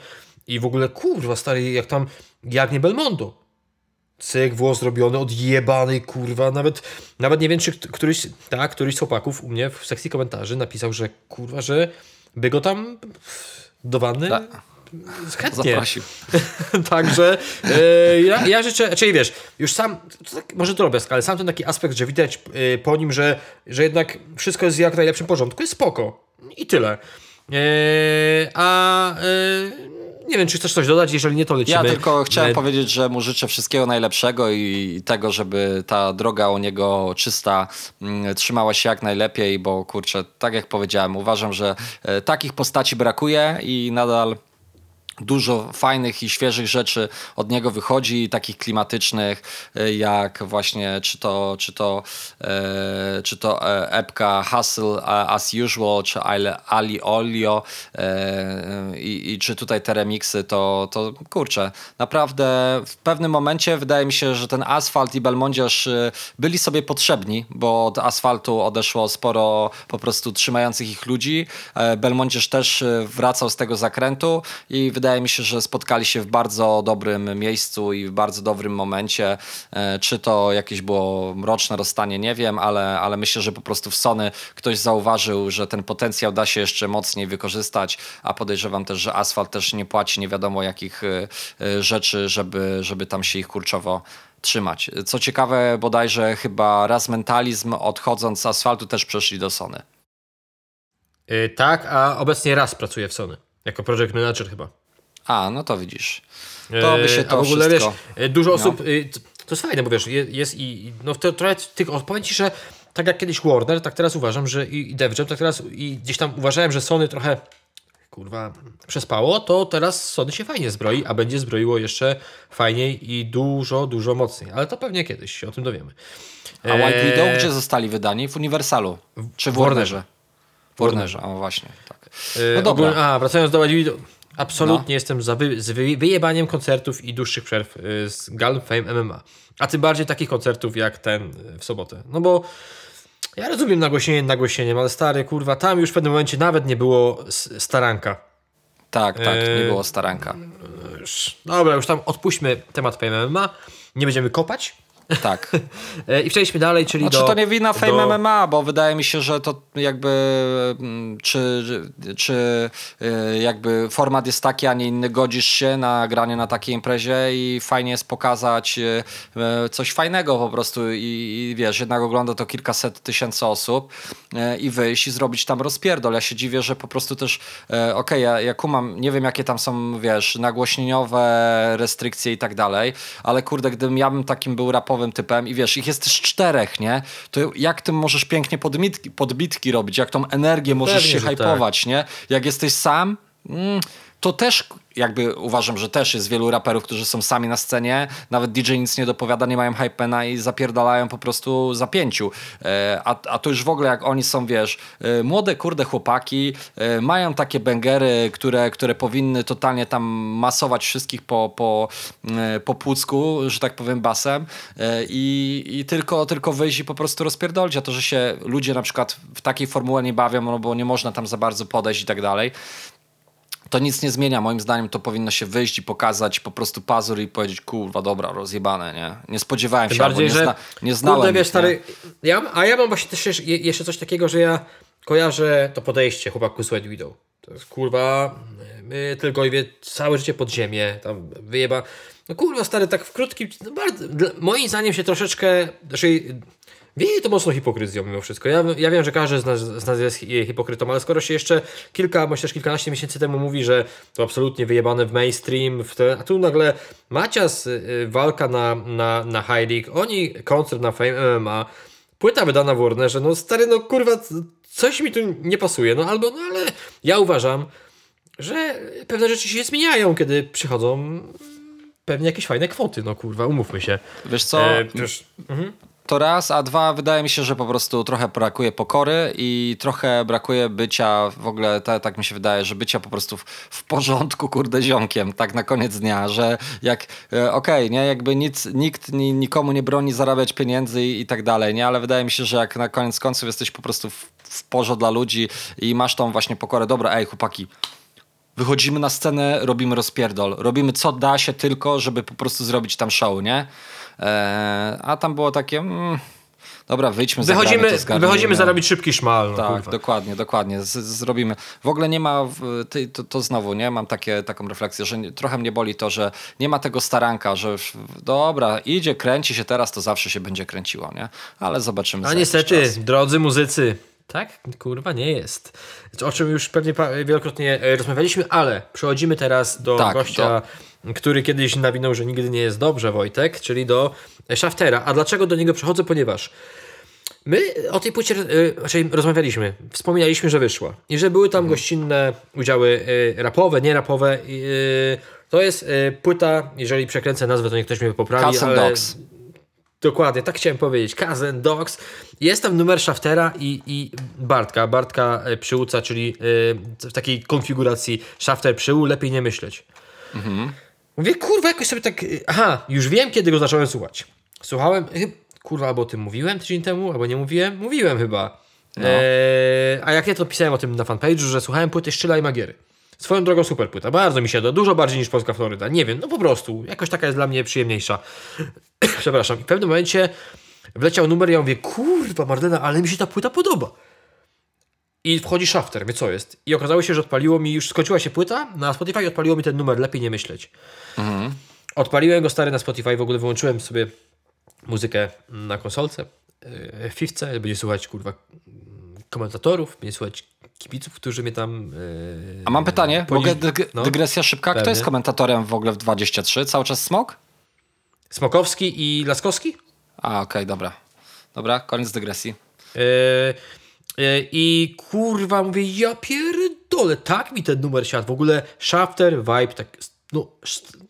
i w ogóle, kurwa stary, jak tam, jak nie Belmondo cyk, włos zrobiony, odjebany, kurwa, nawet, nawet nie wiem, czy któryś, tak, któryś z chłopaków u mnie w sekcji komentarzy napisał, że kurwa, że by go tam do wanny Ta. chętnie. Zaprosił. Także e, ja, ja życzę, czyli wiesz, już sam, to tak, może drobiazg, ale sam ten taki aspekt, że widać e, po nim, że, że jednak wszystko jest w jak najlepszym porządku, jest spoko. I tyle. E, a nie wiem, czy chcesz coś dodać, jeżeli nie, to lecimy. Ja tylko chciałem powiedzieć, że mu życzę wszystkiego najlepszego i tego, żeby ta droga u niego czysta mm, trzymała się jak najlepiej, bo kurczę, tak jak powiedziałem, uważam, że e, takich postaci brakuje i nadal dużo fajnych i świeżych rzeczy od niego wychodzi, takich klimatycznych, e, jak właśnie czy to, czy to, e, czy to e, epka Hustle As Usual, czy Ali Olio e, i, i, czy tutaj te remixy, to, to kurczę, naprawdę w pewnym momencie wydaje mi się, że ten asfalt i Belmondziarz e, byli sobie potrzebni, bo od asfaltu odeszło sporo po prostu trzymających ich ludzi. E, Belmondziarz też wracał z tego zakrętu i wydaje wydaje mi się, że spotkali się w bardzo dobrym miejscu i w bardzo dobrym momencie. E, czy to jakieś było mroczne rozstanie, nie wiem, ale, ale myślę, że po prostu w Sony ktoś zauważył, że ten potencjał da się jeszcze mocniej wykorzystać, a podejrzewam też, że Asfalt też nie płaci nie wiadomo jakich e, e, rzeczy, żeby, żeby tam się ich kurczowo trzymać. Co ciekawe, bodajże chyba raz mentalizm odchodząc z asfaltu też przeszli do Sony. Yy, tak, a obecnie raz pracuje w Sony. Jako project manager chyba. A, no to widzisz. To by się to A w ogóle wszystko... wiesz, e, dużo no. osób, no. to jest fajne, bo wiesz, jest i, no to trochę tych, powiem Ci, że tak jak kiedyś Warner, tak teraz uważam, że i, i DevJam, tak teraz i gdzieś tam uważałem, że Sony trochę kurwa przespało, to teraz Sony się fajnie zbroi, a będzie zbroiło jeszcze fajniej i dużo, dużo mocniej. Ale to pewnie kiedyś się o tym dowiemy. A White Widow gdzie zostali wydani? W Uniwersalu? Czy w Warnerze? W Warnerze, o właśnie, tak. No dobra. A, wracając do White Widow. Absolutnie no. jestem za wy, z wyjebaniem koncertów i dłuższych przerw y, z Galm Fame MMA. A tym bardziej takich koncertów jak ten y, w sobotę. No bo ja rozumiem nagłośnienie nagłośnieniem, ale stary, kurwa, tam już w pewnym momencie nawet nie było staranka. Tak, tak, nie było staranka. Dobra, już tam odpuśćmy temat Fame MMA. Nie będziemy kopać. Tak. E, I przejdźmy dalej, czyli znaczy, do... to nie wina Fame do... MMA, bo wydaje mi się, że to jakby mm, czy, czy e, jakby format jest taki, a nie inny, godzisz się na granie na takiej imprezie i fajnie jest pokazać e, coś fajnego po prostu i, i wiesz, jednak ogląda to kilkaset tysięcy osób i wyjść i zrobić tam rozpierdol. Ja się dziwię, że po prostu też okej, okay, ja, ja kumam, nie wiem jakie tam są, wiesz, nagłośnieniowe restrykcje i tak dalej, ale kurde, gdybym ja bym takim był rapowym typem i wiesz, ich jest też czterech, nie? To jak tym możesz pięknie podbitki, podbitki robić, jak tą energię możesz Pewnie, się hypować, tak. nie? Jak jesteś sam, mm, to też jakby uważam, że też jest wielu raperów, którzy są sami na scenie, nawet DJ nic nie dopowiada, nie mają hypena i zapierdalają po prostu za pięciu. E, a, a to już w ogóle jak oni są, wiesz, e, młode kurde chłopaki, e, mają takie bęgery, które, które powinny totalnie tam masować wszystkich po, po, po płucku, że tak powiem basem. I, i tylko, tylko wyjść i po prostu rozpierdolić, a to, że się ludzie na przykład w takiej formułę nie bawią, no bo nie można tam za bardzo podejść i tak dalej, to nic nie zmienia. Moim zdaniem to powinno się wyjść i pokazać po prostu pazur i powiedzieć, kurwa, dobra, rozjebane, nie? Nie spodziewałem Tym się, bardziej, nie, zna, nie znałem. Kurde, wiesz, stary, ja, a ja mam właśnie też jeszcze coś takiego, że ja kojarzę to podejście chłopaku Sweat Widow. To jest kurwa, my tylko i wie całe życie pod ziemię, tam wyjeba. No kurwa, stary, tak w krótkim, no bardzo, moim zdaniem się troszeczkę, znaczy Wieje to mocno hipokryzją mimo wszystko. Ja, ja wiem, że każdy z nas, z nas jest hipokrytą, ale skoro się jeszcze kilka, może też kilkanaście miesięcy temu mówi, że to absolutnie wyjebane w mainstream, w te, a tu nagle Macias, y, walka na, na, na High League, oni koncert na Fame MMA, płyta wydana w Warnerze, no stary, no kurwa, coś mi tu nie pasuje, no albo, no ale ja uważam, że pewne rzeczy się zmieniają, kiedy przychodzą pewnie jakieś fajne kwoty, no kurwa, umówmy się. Wiesz co? E, też, mhm to raz, a dwa, wydaje mi się, że po prostu trochę brakuje pokory i trochę brakuje bycia w ogóle, tak, tak mi się wydaje, że bycia po prostu w, w porządku, kurde, ziomkiem, tak na koniec dnia, że jak, e, okej, okay, nie, jakby nic, nikt ni, nikomu nie broni zarabiać pieniędzy i, i, tak dalej, nie, ale wydaje mi się, że jak na koniec końców jesteś po prostu w, w porze dla ludzi i masz tą właśnie pokorę, dobra, ej, chłopaki, wychodzimy na scenę, robimy rozpierdol, robimy co da się tylko, żeby po prostu zrobić tam show, nie? Eee, a tam było takie... Mm, Dobra, wyjdźmy, wychodzimy, zagramy, wychodzimy zarobić szybki szmal. No, tak, kurwa. dokładnie, dokładnie. Z, zrobimy. W ogóle nie ma, to, to, znowu, nie, mam takie, taką refleksję, że nie, trochę mnie boli to, że nie ma tego staranka, że dobra, idzie, kręci się teraz, to zawsze się będzie kręciło, nie? Ale zobaczymy. A niestety, drodzy muzycy, tak, kurwa, nie jest. O czym już pewnie wielokrotnie e, rozmawialiśmy, ale przechodzimy teraz do tak, gościa, do... który kiedyś nawinął, że nigdy nie jest dobrze, Wojtek, czyli do Shaftera. A dlaczego do niego przechodzę? Ponieważ my o tej płycie e, raczej rozmawialiśmy, wspominaliśmy, że wyszła i że były tam mhm. gościnne udziały e, rapowe, nierapowe. To jest płyta, jeżeli przekręcę nazwę, to niech ktoś mnie poprawi, Cats ale... Dogs. Dokładnie, tak chciałem powiedzieć. Kazen Dogs. Jest tam numer Shaftera i, i Bartka. Bartka e, Przyłca, czyli w takiej konfiguracji Shafter Przyłu, lepiej nie myśleć. Mhm. Mówię, kurwa, jakoś sobie tak... E, aha, już wiem, kiedy go zacząłem słuchać. Słuchałem... Kurwa, albo o tym mówiłem tydzień temu, albo nie mówiłem. Mówiłem chyba. No. Eee, a jak nie, to pisałem o tym na fanpage'u, że słuchałem płyty Szczyla i Magiery. Swoją drogą super płyta, bardzo mi się da, dużo bardziej niż Polska Floryda. Nie wiem, no po prostu, jakoś taka jest dla mnie przyjemniejsza. Przepraszam. I w pewnym momencie wleciał numer i ja mówię, kurwa Marlena, ale mi się ta płyta podoba. I wchodzi Shafter, wie co jest. I okazało się, że odpaliło mi, już skończyła się płyta, na Spotify odpaliło mi ten numer, lepiej nie myśleć. Mhm. Odpaliłem go stary na Spotify, w ogóle wyłączyłem sobie muzykę na konsolce, w fifce, będzie słuchać kurwa komentatorów, będzie słuchać kibiców, którzy mnie tam. Yy, A mam pytanie, poniż... mogę dyg no, dygresja szybka. Kto pewnie. jest komentatorem w ogóle w 23? Cały czas Smok? Smokowski i Laskowski? A, okej, okay, dobra. Dobra, koniec dygresji. Yy, I kurwa, mówię, ja pierdolę, tak mi ten numer siadł. W ogóle Shafter, vibe, tak, no,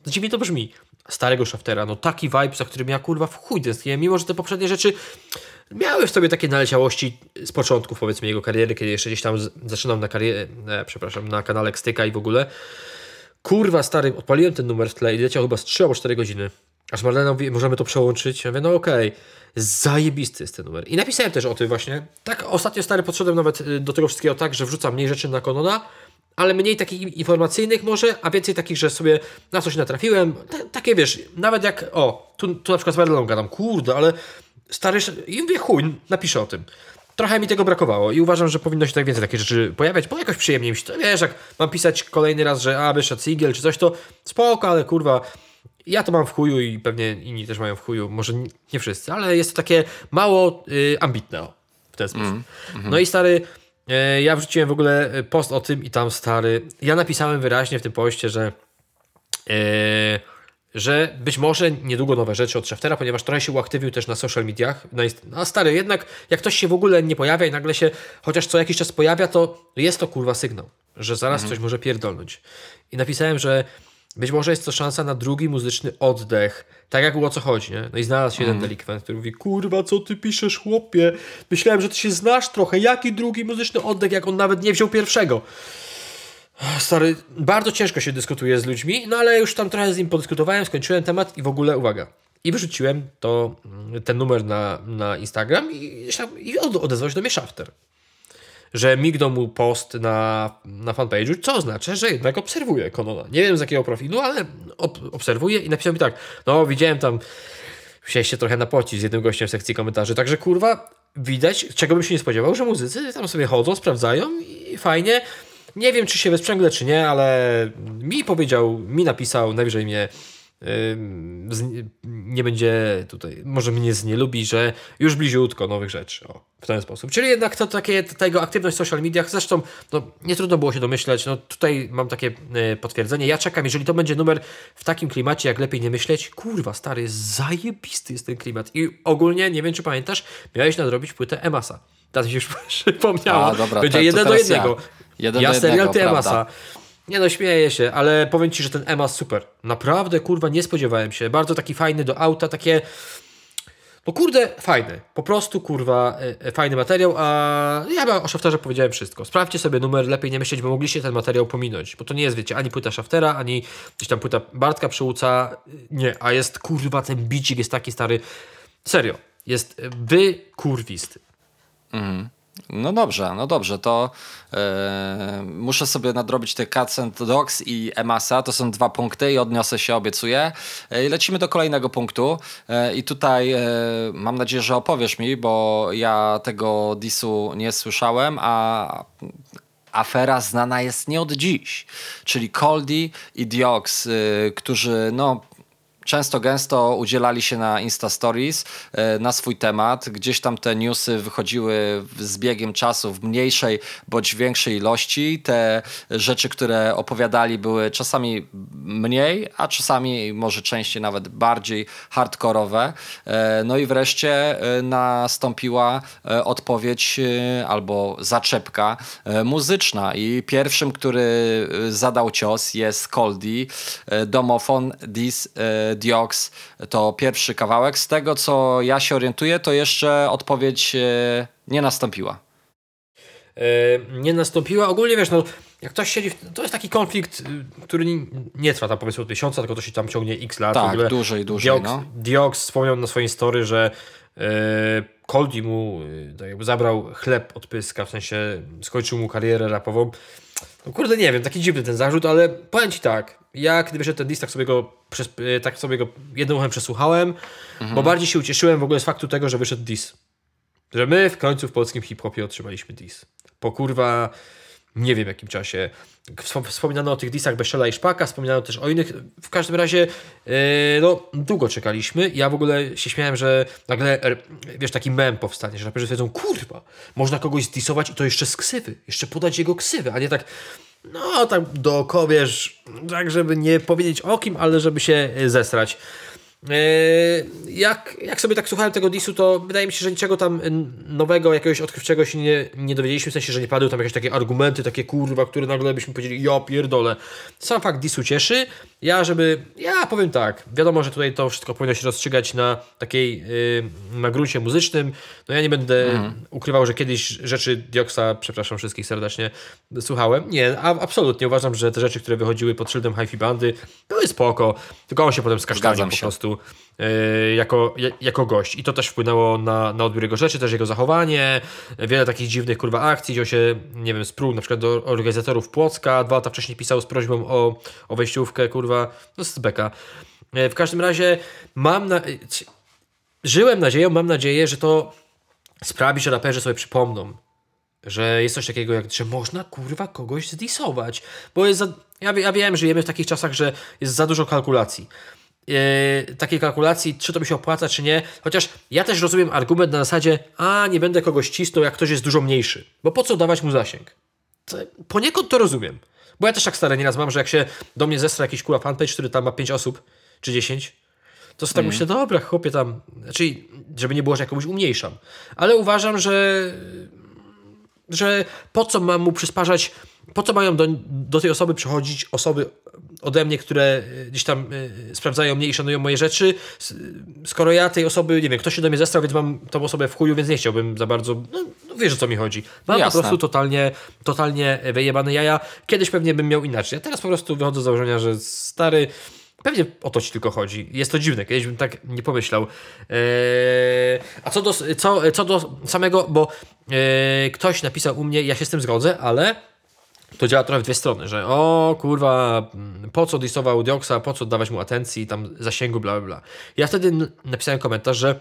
dziwnie to brzmi. Starego Shaftera, no taki vibe, za którym ja kurwa w chuj tęskniłem, mimo że te poprzednie rzeczy miały w sobie takie naleciałości z początków powiedzmy jego kariery, kiedy jeszcze gdzieś tam zaczynał na karierę, e, przepraszam, na kanale Styka i w ogóle. Kurwa stary, odpaliłem ten numer w tle i leciał chyba z 3 albo 4 godziny. Aż Marlena mówi, możemy to przełączyć. Ja mówię, no okej, okay. zajebisty jest ten numer. I napisałem też o tym właśnie. Tak ostatnio stary podszedłem nawet y, do tego wszystkiego tak, że wrzucam mniej rzeczy na Konona, ale mniej takich informacyjnych może, a więcej takich, że sobie na coś natrafiłem. Takie wiesz, nawet jak, o, tu, tu na przykład z Marleną gadam, kurde, ale stary, i mówię chuj, napiszę o tym. Trochę mi tego brakowało i uważam, że powinno się tak więcej takich rzeczy pojawiać, bo jakoś przyjemniej mi się to, wiesz, jak mam pisać kolejny raz, że a, wyszedł Sigiel czy coś, to spoko, ale kurwa, ja to mam w chuju i pewnie inni też mają w chuju, może nie wszyscy, ale jest to takie mało y, ambitne o, w ten sposób. Mm, mm. No i stary, y, ja wrzuciłem w ogóle post o tym i tam stary, ja napisałem wyraźnie w tym poście, że y, że być może niedługo nowe rzeczy od Shaftera, ponieważ trochę się uaktywił też na social mediach. No, no stary, jednak jak ktoś się w ogóle nie pojawia i nagle się chociaż co jakiś czas pojawia, to jest to kurwa sygnał, że zaraz mhm. coś może pierdolnąć. I napisałem, że być może jest to szansa na drugi muzyczny oddech. Tak jak było o co chodzi, nie? No i znalazł się mm. jeden delikwent, który mówi, kurwa, co ty piszesz, chłopie? Myślałem, że ty się znasz trochę. Jaki drugi muzyczny oddech, jak on nawet nie wziął pierwszego? Stary, bardzo ciężko się dyskutuje z ludźmi, no ale już tam trochę z nim podyskutowałem, skończyłem temat i w ogóle uwaga. I wyrzuciłem to, mm, ten numer na, na Instagram i, i odezwał się do mnie Shafter. Że mignął mu post na, na fanpage'u, co oznacza, że jednak obserwuje Konona. Nie wiem z jakiego profilu, ale ob obserwuje i napisał mi tak, no widziałem tam, chciałeś się trochę napocić z jednym gościem w sekcji komentarzy, także kurwa, widać, czego bym się nie spodziewał, że muzycy tam sobie chodzą, sprawdzają i fajnie, nie wiem, czy się wesprzęgle, czy nie, ale mi powiedział, mi napisał, najwyżej mnie nie będzie tutaj, może mnie nie lubi, że już bliziutko nowych rzeczy, o, w ten sposób. Czyli jednak to takie, tego aktywność w social mediach, zresztą no, nie trudno było się domyśleć, no tutaj mam takie y, potwierdzenie, ja czekam, jeżeli to będzie numer w takim klimacie, jak lepiej nie myśleć, kurwa stary, zajebisty jest ten klimat i ogólnie, nie wiem czy pamiętasz, miałeś nadrobić płytę Emasa. Teraz mi się już przypomniało. A, dobra, Będzie jeden do jednego. Ja. Jeden ja serial, ty Emasa. Nie no, śmieję się, ale powiem Ci, że ten Emas super. Naprawdę, kurwa, nie spodziewałem się. Bardzo taki fajny do auta, takie... No kurde, fajny. Po prostu, kurwa, e, e, fajny materiał, a ja o Shafterze powiedziałem wszystko. Sprawdźcie sobie numer, lepiej nie myśleć, bo mogliście ten materiał pominąć. Bo to nie jest, wiecie, ani płyta Shaftera, ani gdzieś tam płyta Bartka Przełuca. Nie, a jest, kurwa, ten bicik jest taki stary. Serio. Jest wykurwisty. Mhm. No dobrze, no dobrze, to yy, muszę sobie nadrobić te Cats Dogs i Emasa, to są dwa punkty i odniosę się, obiecuję. Yy, lecimy do kolejnego punktu. Yy, i tutaj mam nadzieję, że opowiesz mi, bo ja tego disu nie słyszałem, a afera znana jest nie od dziś, czyli Coldy i Diox, którzy no często gęsto udzielali się na Insta Stories e, na swój temat. Gdzieś tam te newsy wychodziły z biegiem czasu w mniejszej bądź większej ilości. Te rzeczy, które opowiadali, były czasami mniej, a czasami może częściej nawet bardziej hardkorowe. E, no i wreszcie e, nastąpiła odpowiedź albo zaczepka muzyczna. I pierwszym, który zadał cios jest Coldy, domofon This Diox to pierwszy kawałek. Z tego, co ja się orientuję, to jeszcze odpowiedź e, nie nastąpiła. E, nie nastąpiła. Ogólnie wiesz, no, jak ktoś siedzi, w... to jest taki konflikt, y, który nie, trwa tam powiedzmy od miesiąca, tylko to się tam ciągnie x lat. Tak, dłużej, dłużej. Diox, no. Diox wspomniał na swojej story, że Coldy mu tak zabrał chleb od pyska, w sensie skończył mu karierę rapową. No kurde, nie wiem, taki dziwny ten zarzut, ale powiem Ci tak, ja kiedy wyszedł ten list, tak sobie go, przez, e, tak sobie go jednym uchem przesłuchałem, mhm. bo bardziej się ucieszyłem w ogóle z faktu tego, że wyszedł dis. Że my w końcu w polskim hip-hopie otrzymaliśmy dis. Po kurwa nie wiem jakim czasie. Wspominano o tych disach Beszela i Szpaka, wspominano też o innych. W każdym razie, yy, no, długo czekaliśmy. Ja w ogóle się śmiałem, że nagle, wiesz, taki mem powstanie, że raperzy wiedzą, kurwa, można kogoś zdisować i to jeszcze z ksywy, jeszcze podać jego ksywę, a nie tak, no, tak dookoła, wiesz, tak, żeby nie powiedzieć o kim, ale żeby się zesrać. E, jak, jak sobie tak słuchałem tego disu, to wydaje mi się, że niczego tam nowego, jakiegoś odkrywczego się nie, nie dowiedzieliśmy, w sensie, że nie padły tam jakieś takie argumenty, takie kurwa, które nagle byśmy powiedzieli, ja pierdolę. Sam fakt disu cieszy. Ja, żeby, ja powiem tak, wiadomo, że tutaj to wszystko powinno się rozstrzygać na takiej, yy, na gruncie muzycznym. No ja nie będę mhm. ukrywał, że kiedyś rzeczy Dioksa, przepraszam wszystkich serdecznie, słuchałem. Nie, a, absolutnie uważam, że te rzeczy, które wychodziły pod szyldem hi-fi bandy, były spoko, tylko on się potem skasztanił po prostu yy, jako, jako gość. I to też wpłynęło na, na odbiór jego rzeczy, też jego zachowanie, wiele takich dziwnych kurwa akcji, gdzie on się, nie wiem, sprół na przykład do organizatorów Płocka, dwa lata wcześniej pisał z prośbą o, o wejściówkę, kurwa, no z beka. Yy, w każdym razie mam na... Żyłem nadzieją, mam nadzieję, że to sprawi, że raperzy sobie przypomną, że jest coś takiego, jak, że można kurwa kogoś zdisować. Bo jest za, ja, ja wiem, żyjemy w takich czasach, że jest za dużo kalkulacji. Yy, takiej kalkulacji, czy to mi się opłaca, czy nie. Chociaż ja też rozumiem argument na zasadzie, a nie będę kogoś cisnął, jak ktoś jest dużo mniejszy. Bo po co dawać mu zasięg? To, poniekąd to rozumiem. Bo ja też tak stary nieraz mam, że jak się do mnie zestra jakiś kurwa fanpage, który tam ma 5 osób, czy 10, to sobie tak mm. myślę, dobra, chłopie tam, znaczy, żeby nie było, że jakoś umniejszam. Ale uważam, że że po co mam mu przysparzać, po co mają do, do tej osoby przychodzić osoby ode mnie, które e, gdzieś tam y, sprawdzają mnie i szanują moje rzeczy, skoro ja tej osoby, nie wiem, ktoś się do mnie zestrał, więc mam tą osobę w chuju, więc nie chciałbym za bardzo, no, no wiesz o co mi chodzi. Mam Jasne. po prostu totalnie, totalnie wyjebane jaja. Kiedyś pewnie bym miał inaczej. Ja teraz po prostu wychodzę z założenia, że stary, Pewnie o to ci tylko chodzi. Jest to dziwne, kiedyś bym tak nie pomyślał. Eee, a co do, co, co do samego, bo eee, ktoś napisał u mnie, ja się z tym zgodzę, ale to działa trochę w dwie strony, że o kurwa, po co disował Dioxa, po co dawać mu atencji, tam zasięgu, bla bla bla. Ja wtedy napisałem komentarz, że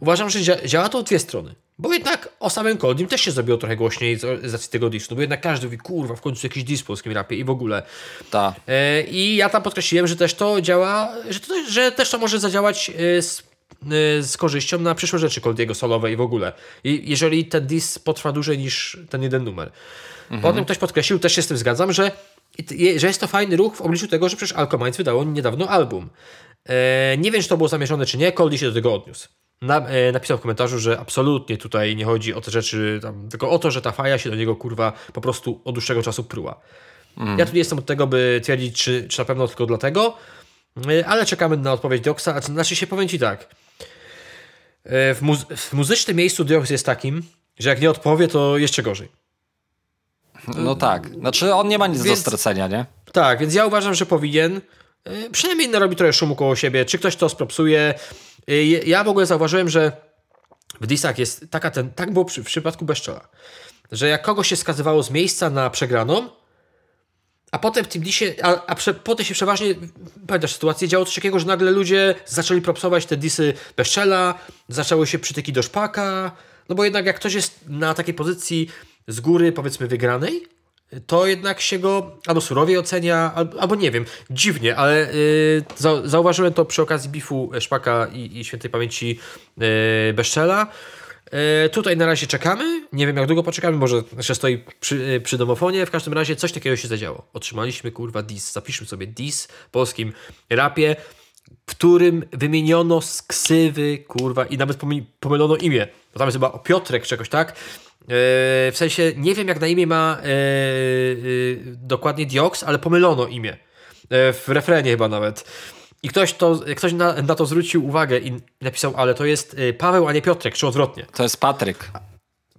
uważam, że działa to w dwie strony. Bo jednak o samym Coldim też się zrobiło trochę głośniej z racji tego disu, no bo jednak każdy mówi, kurwa, w końcu jakiś dis w polskim rapie i w ogóle. Ta. E, I ja tam podkreśliłem, że też to działa, że, to, że też to może zadziałać e, z, z korzyścią na przyszłe rzeczy Coldiego solowe i w ogóle. I jeżeli ten dis potrwa dłużej niż ten jeden numer. Mhm. Potem ktoś podkreślił, też się z tym zgadzam, że, że jest to fajny ruch w obliczu tego, że przecież Alcominds wydało niedawno album. nie wiem, czy to było zamierzone, czy nie, Coldy się do tego odniósł na, e, napisał w komentarzu, że absolutnie tutaj nie chodzi o te rzeczy, tam, tylko o to, że ta faja się do niego kurwa po prostu od dłuższego czasu pruła. Mm. Ja tu nie jestem od tego, by twierdzić, czy, czy na pewno tylko dlatego, e, ale czekamy na odpowiedź Doksa. Znaczy się powiem Ci tak. w, muzy w muzycznym miejscu Diox jest takim, że jak nie odpowie, to jeszcze gorzej. No tak. Znaczy on nie ma nic więc, do stracenia, nie? Tak, więc ja uważam, że powinien yy, przynajmniej narobi trochę szumu koło siebie. Czy ktoś to spropsuje? Ja w ogóle zauważyłem, że w disach jest taka ten, tak było przy, w przypadku Beszczela, że jak kogoś się skazywało z miejsca na przegraną, a potem w tym disie, a, a prze, potem się przeważnie, pamiętasz sytuację, działo coś takiego, że nagle ludzie zaczęli propsować te disy Beszczela, zaczęły się przytyki do szpaka, no bo jednak jak ktoś jest na takiej pozycji z góry, powiedzmy, wygranej, to jednak się go albo surowiej ocenia, albo, albo nie wiem, dziwnie, ale yy, za, zauważyłem to przy okazji bifu Szpaka i, i świętej pamięci yy, Beszczela. Yy, tutaj na razie czekamy, nie wiem jak długo poczekamy, może jeszcze stoi przy, yy, przy domofonie, w każdym razie coś takiego się zadziało. Otrzymaliśmy kurwa dis, zapiszmy sobie dis w polskim rapie, w którym wymieniono z ksywy, kurwa, i nawet pomylono imię, bo tam jest chyba o Piotrek czegoś, tak? w sensie nie wiem jak na imię ma e, e, dokładnie Diox, ale pomylono imię. E, w refrenie chyba nawet. I ktoś, to, ktoś na, na, to zwrócił uwagę i napisał, ale to jest Paweł, a nie Piotrek, czy odwrotnie. To jest Patryk.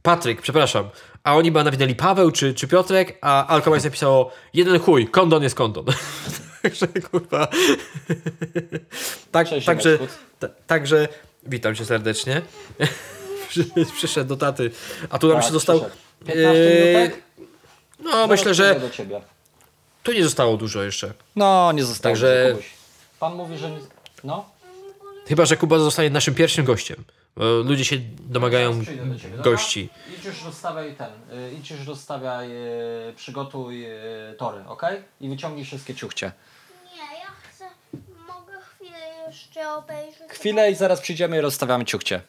Patryk, przepraszam. A oni chyba nawinęli Paweł czy, czy Piotrek, a Alchemist napisało jeden chuj, kondon jest kondon. także kurwa. tak, także, także witam cię serdecznie. przyszedł do taty. A tu nam tak, się został. Eee, no, myślę, że. Tu nie zostało dużo jeszcze. No, nie zostało. Także. Pan mówi, że. No. Chyba, że Kuba zostanie naszym pierwszym gościem. Ludzie się domagają ciebie, gości. Idź już rozstawiaj ten, y, idź już rozstawiaj, y, przygotuj y, tory, ok? I wyciągnij wszystkie ciuchcie. Nie, ja chcę, mogę chwilę jeszcze obejrzeć. Chwilę i zaraz przyjdziemy i rozstawiamy ciuchcie.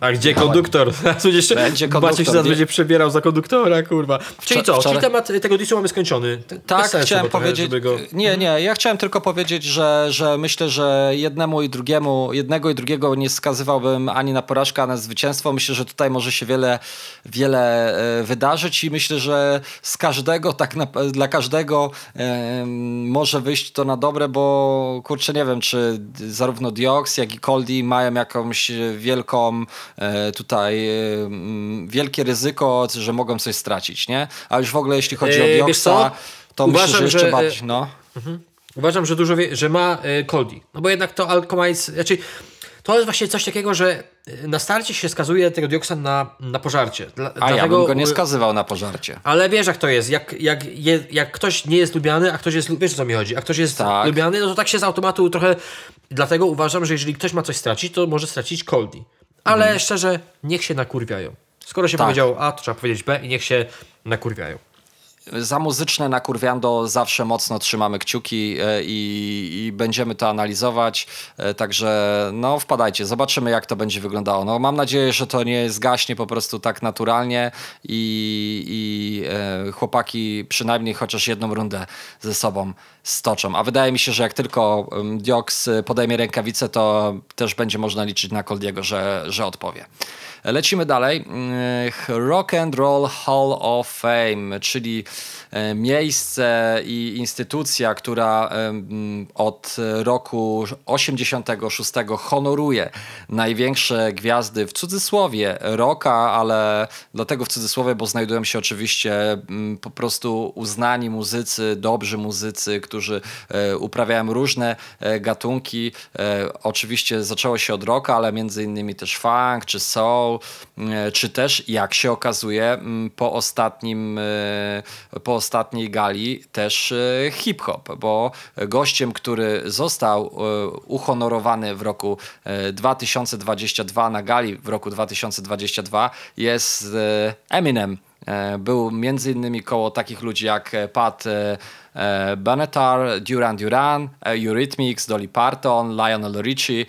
A gdzie konduktor? jeszcze będzie konduktor. Maciek się zaraz będzie przebierał za konduktora, kurwa. Czyli co? Czyli temat tego disu mamy skończony. Tak, chciałem powiedzieć. Trochę, go... Nie, nie, ja chciałem tylko powiedzieć, że, że myślę, że jednemu i drugiemu, jednego i drugiego nie skazywałbym ani na porażkę, ani na zwycięstwo. Myślę, że tutaj może się wiele, wiele e, wydarzyć i myślę, że z każdego, tak na, dla każdego e, może wyjść to na dobre, bo kurczę, nie wiem, czy zarówno Diox, jak i Coldy mają jakąś wielką tutaj e, wielkie ryzyko, że mogą coś stracić, nie? A już w ogóle jeśli chodzi o e, Dioksa, to Uważam, myślę, że jeszcze że, bardziej, no. Mhm. Uważam, że dużo wie, że ma Coldy. No bo jednak to Alchemize, znaczy to jest właśnie coś takiego, że na starcie się skazuje tego dioksa na, na pożarcie. Dla, a dlatego, ja bym go nie skazywał na pożarcie. Ale wiesz jak to jest, jak, jak, jak ktoś nie jest lubiany, a ktoś jest, wiesz o co mi chodzi, a ktoś jest tak. lubiany, no to tak się z automatu trochę, dlatego uważam, że jeżeli ktoś ma coś stracić, to może stracić Coldy. Ale mhm. szczerze, niech się nakurwiają. Skoro się tak. powiedział A, to trzeba powiedzieć B i niech się nakurwiają. Za muzyczne nakurwiando zawsze mocno trzymamy kciuki e, i, i, będziemy to analizować. E, także no wpadajcie, zobaczymy jak to będzie wyglądało. No, mam nadzieję, że to nie zgaśnie po prostu tak naturalnie i, i e, chłopaki przynajmniej chociaż jedną rundę ze sobą stoczą. A wydaje mi się, że jak tylko Dioks podejmie rękawicę, to też będzie można liczyć na Coldiego, że, że odpowie. Lecimy dalej. Rock and Roll Hall of Fame, czyli E, miejsce i instytucja, która od roku 86 honoruje największe gwiazdy w cudzysłowie roka, ale dlatego w cudzysłowie, bo znajdują się oczywiście po prostu uznani muzycy, dobrzy muzycy, którzy e, uprawiają różne e, gatunki. Oczywiście zaczęło się od rocka, ale między innymi też funk, czy soul, czy też jak się okazuje po ostatnim po ostatniej gali też e, hip-hop, bo gościem, który został e, uhonorowany w roku 2022 e, na gali w roku 2022 jest Eminem. Był między innymi koło takich ludzi jak Pat Benatar, Duran Duran, Eurythmics, Dolly Parton, Lionel Richie,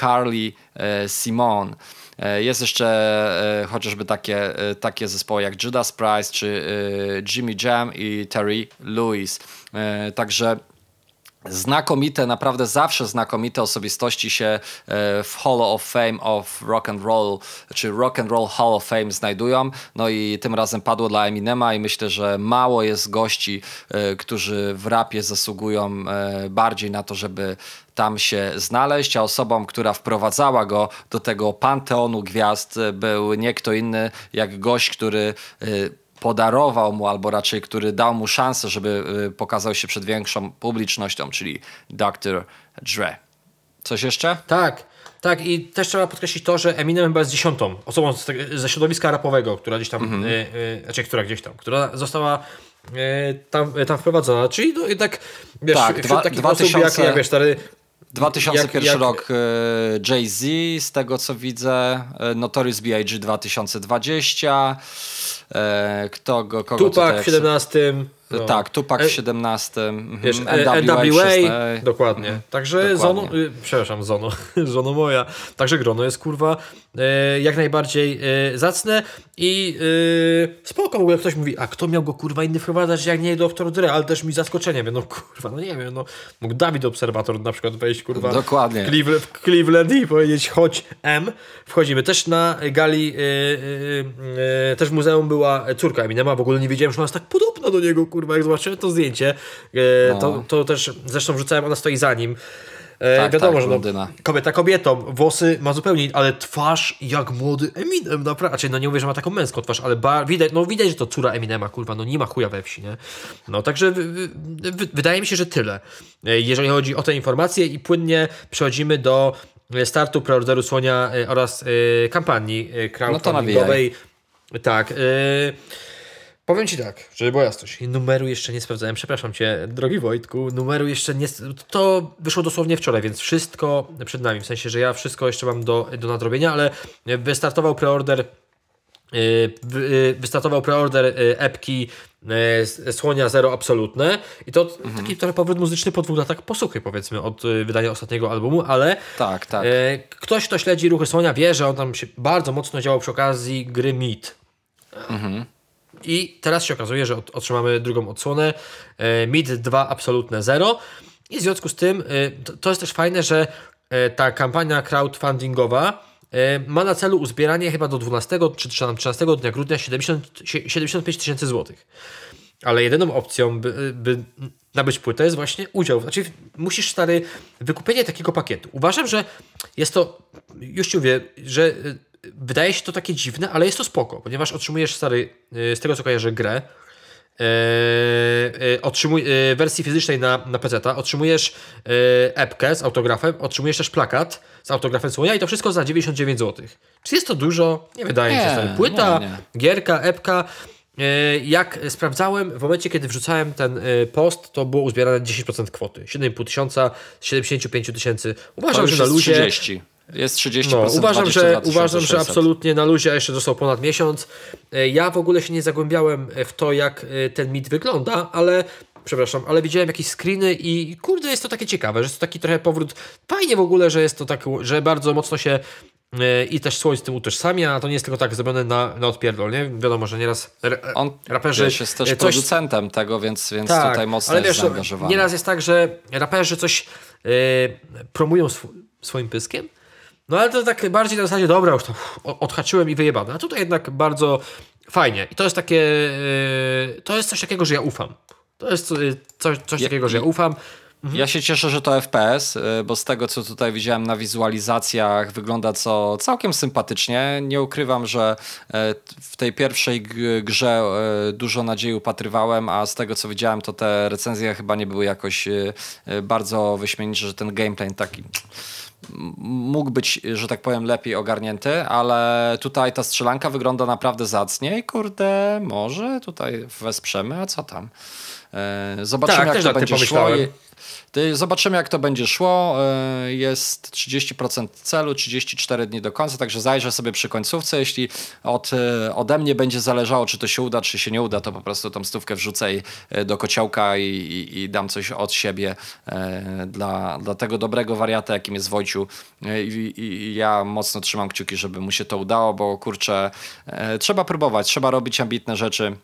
Carly Simon. E, jest jeszcze e, chociażby takie, e, takie zespoły jak Judas Price, czy Jimmy Jam i Terry Lewis. Także znakomite, naprawdę zawsze znakomite osobistości się e, w Hall of Fame of Rock and Roll, czy Rock and Roll Hall of Fame znajdują. No i tym razem padło dla Eminema i myślę, że mało jest gości, e, którzy w rapie zasługują e, bardziej na to, żeby tam się znaleźć, a osobą, która wprowadzała go do tego panteonu gwiazd był nie kto inny jak gość, który podarował mu, albo raczej który dał mu szansę, żeby y, pokazał się przed większą publicznością, czyli Dr. Dre. Coś jeszcze? Tak. Tak, i też trzeba podkreślić to, że Eminem chyba jest dziesiątą osobą ze środowiska rapowego, która gdzieś tam, mhm. y, y, znaczy która gdzieś tam, która została y, tam, tam wprowadzona. Czyli no, jednak, wiesz, tak, dwa, takich 2000... osób jak, jak wiesz, stary, 2001 jak, jak... rok Jay-Z, z tego co widzę, Notorious B.I.G. 2020, kto go, kogo Tupac w 17. No. Tak, Tupac w 17. Mhm. Wiesz, NWA, NWA dokładnie. Mhm. Także. Zono, przepraszam, Zono, Zono moja. Także grono jest kurwa jak najbardziej y, zacne i y, spoko, w ogóle ktoś mówi, a kto miał go kurwa inny wprowadzać jak nie doktor Dre, ale też mi zaskoczenie, no kurwa, no nie wiem, no mógł Dawid Obserwator na przykład wejść kurwa dokładnie. W, Cleveland, w Cleveland i powiedzieć chodź M. Wchodzimy też na gali, też w muzeum była córka Eminema, w ogóle nie wiedziałem, że ona jest tak podobna do niego, kurwa, jak zobaczyłem to zdjęcie, e, no. to, to też, zresztą wrzucałem, ona stoi za nim. E, tak, wiadomo, tak, że no, kobieta kobietą, włosy ma zupełnie, ale twarz jak młody Eminem, naprawdę. Znaczy, no nie mówię, że ma taką męską twarz, ale widać, no widać, że to córa Eminema, kurwa, no nie ma chuja we wsi, nie? No także wydaje mi się, że tyle, e, jeżeli chodzi o te informacje i płynnie przechodzimy do startu preorderu Słonia oraz kampanii crowdfundingowej. No tak. Powiem Ci tak, żeby była jasność. Numeru jeszcze nie sprawdzałem, przepraszam Cię, drogi Wojtku. Numeru jeszcze nie. To wyszło dosłownie wczoraj, więc wszystko przed nami. W sensie, że ja wszystko jeszcze mam do, do nadrobienia, ale wystartował preorder. Y, y, wystartował preorder y, epki Słonia Zero Absolutne i to mhm. taki trochę powrót muzyczny po dwóch latach posłuchy powiedzmy od wydania ostatniego albumu, ale tak, tak. ktoś kto śledzi ruchy Słonia wie, że on tam się bardzo mocno działał przy okazji gry Meat. Mhm. I teraz się okazuje, że otrzymamy drugą odsłonę. E, MID 2 absolutne zero. I w związku z tym e, to jest też fajne, że e, ta kampania crowdfundingowa ma na celu uzbieranie chyba do 12 czy 13 dnia grudnia 70, 75 tysięcy złotych. Ale jedyną opcją, by, by nabyć płytę jest właśnie udział. Znaczy, musisz stary wykupienie takiego pakietu. Uważam, że jest to, już ci mówię, że wydaje się to takie dziwne, ale jest to spoko, ponieważ otrzymujesz stary, y, z tego co kojarzę, grę, Yy, otrzymuj, yy, wersji fizycznej na, na PC, otrzymujesz yy, epkę z autografem, otrzymujesz też plakat z autografem Słonia i to wszystko za 99 zł. Czy jest to dużo? Nie wydaje mi się. Stary. Płyta, nie, nie. gierka, epka. Yy, jak sprawdzałem, w momencie kiedy wrzucałem ten post, to było uzbierane 10% kwoty. 7,5 tysiąca z 75 tysięcy. Uważam, że na luzie. 30. Jest 30%. No, uważam, że, uważam, że absolutnie na luzie, a jeszcze został ponad miesiąc. E, ja w ogóle się nie zagłębiałem w to, jak e, ten mit wygląda, ale przepraszam, ale widziałem jakieś screeny i kurde, jest to takie ciekawe, że jest to taki trochę powrót. Fajnie w ogóle, że jest to tak, że bardzo mocno się e, i też słoń z tym utożsamia, a to nie jest tylko tak zrobione na, na odpierdol, nie? Wiadomo, że nieraz On raperzy... Wiesz, jest też coś... producentem tego, więc, więc tak, tutaj mocno ale wiesz, jest zaangażowany. Nieraz jest tak, że raperzy coś yy, promują sw swoim pyskiem, no ale to tak bardziej na zasadzie, dobra, już to odhaczyłem i wyjebane. A tutaj jednak bardzo fajnie. I to jest takie, yy, to jest coś takiego, że ja ufam. To jest yy, coś, coś takiego, że ja ufam. Mhm. Ja się cieszę, że to FPS, yy, bo z tego, co tutaj widziałem na wizualizacjach, wygląda co całkiem sympatycznie. Nie ukrywam, że w tej pierwszej grze dużo nadziei upatrywałem, a z tego, co widziałem, to te recenzje chyba nie były jakoś bardzo wyśmienicze, że ten gameplay taki mógł być, że tak powiem, lepiej ogarnięty, ale tutaj ta strzelanka wygląda naprawdę zacnie i kurde, może tutaj wesprzemy, a co tam. E, zobaczymy, tak, jak to będzie szło. Zobaczymy, jak to będzie szło. E, jest 30% celu, 34 dni do końca, także zajrzę sobie przy końcówce. Jeśli od, e, ode mnie będzie zależało, czy to się uda, czy się nie uda, to po prostu tą stówkę wrzucę do kociołka i, i, i dam coś od siebie dla, dla tego dobrego wariata, jakim jest Wojciu. I, ja mocno trzymam kciuki, żeby mu się to udało, bo kurczę, trzeba próbować, trzeba robić ambitne rzeczy.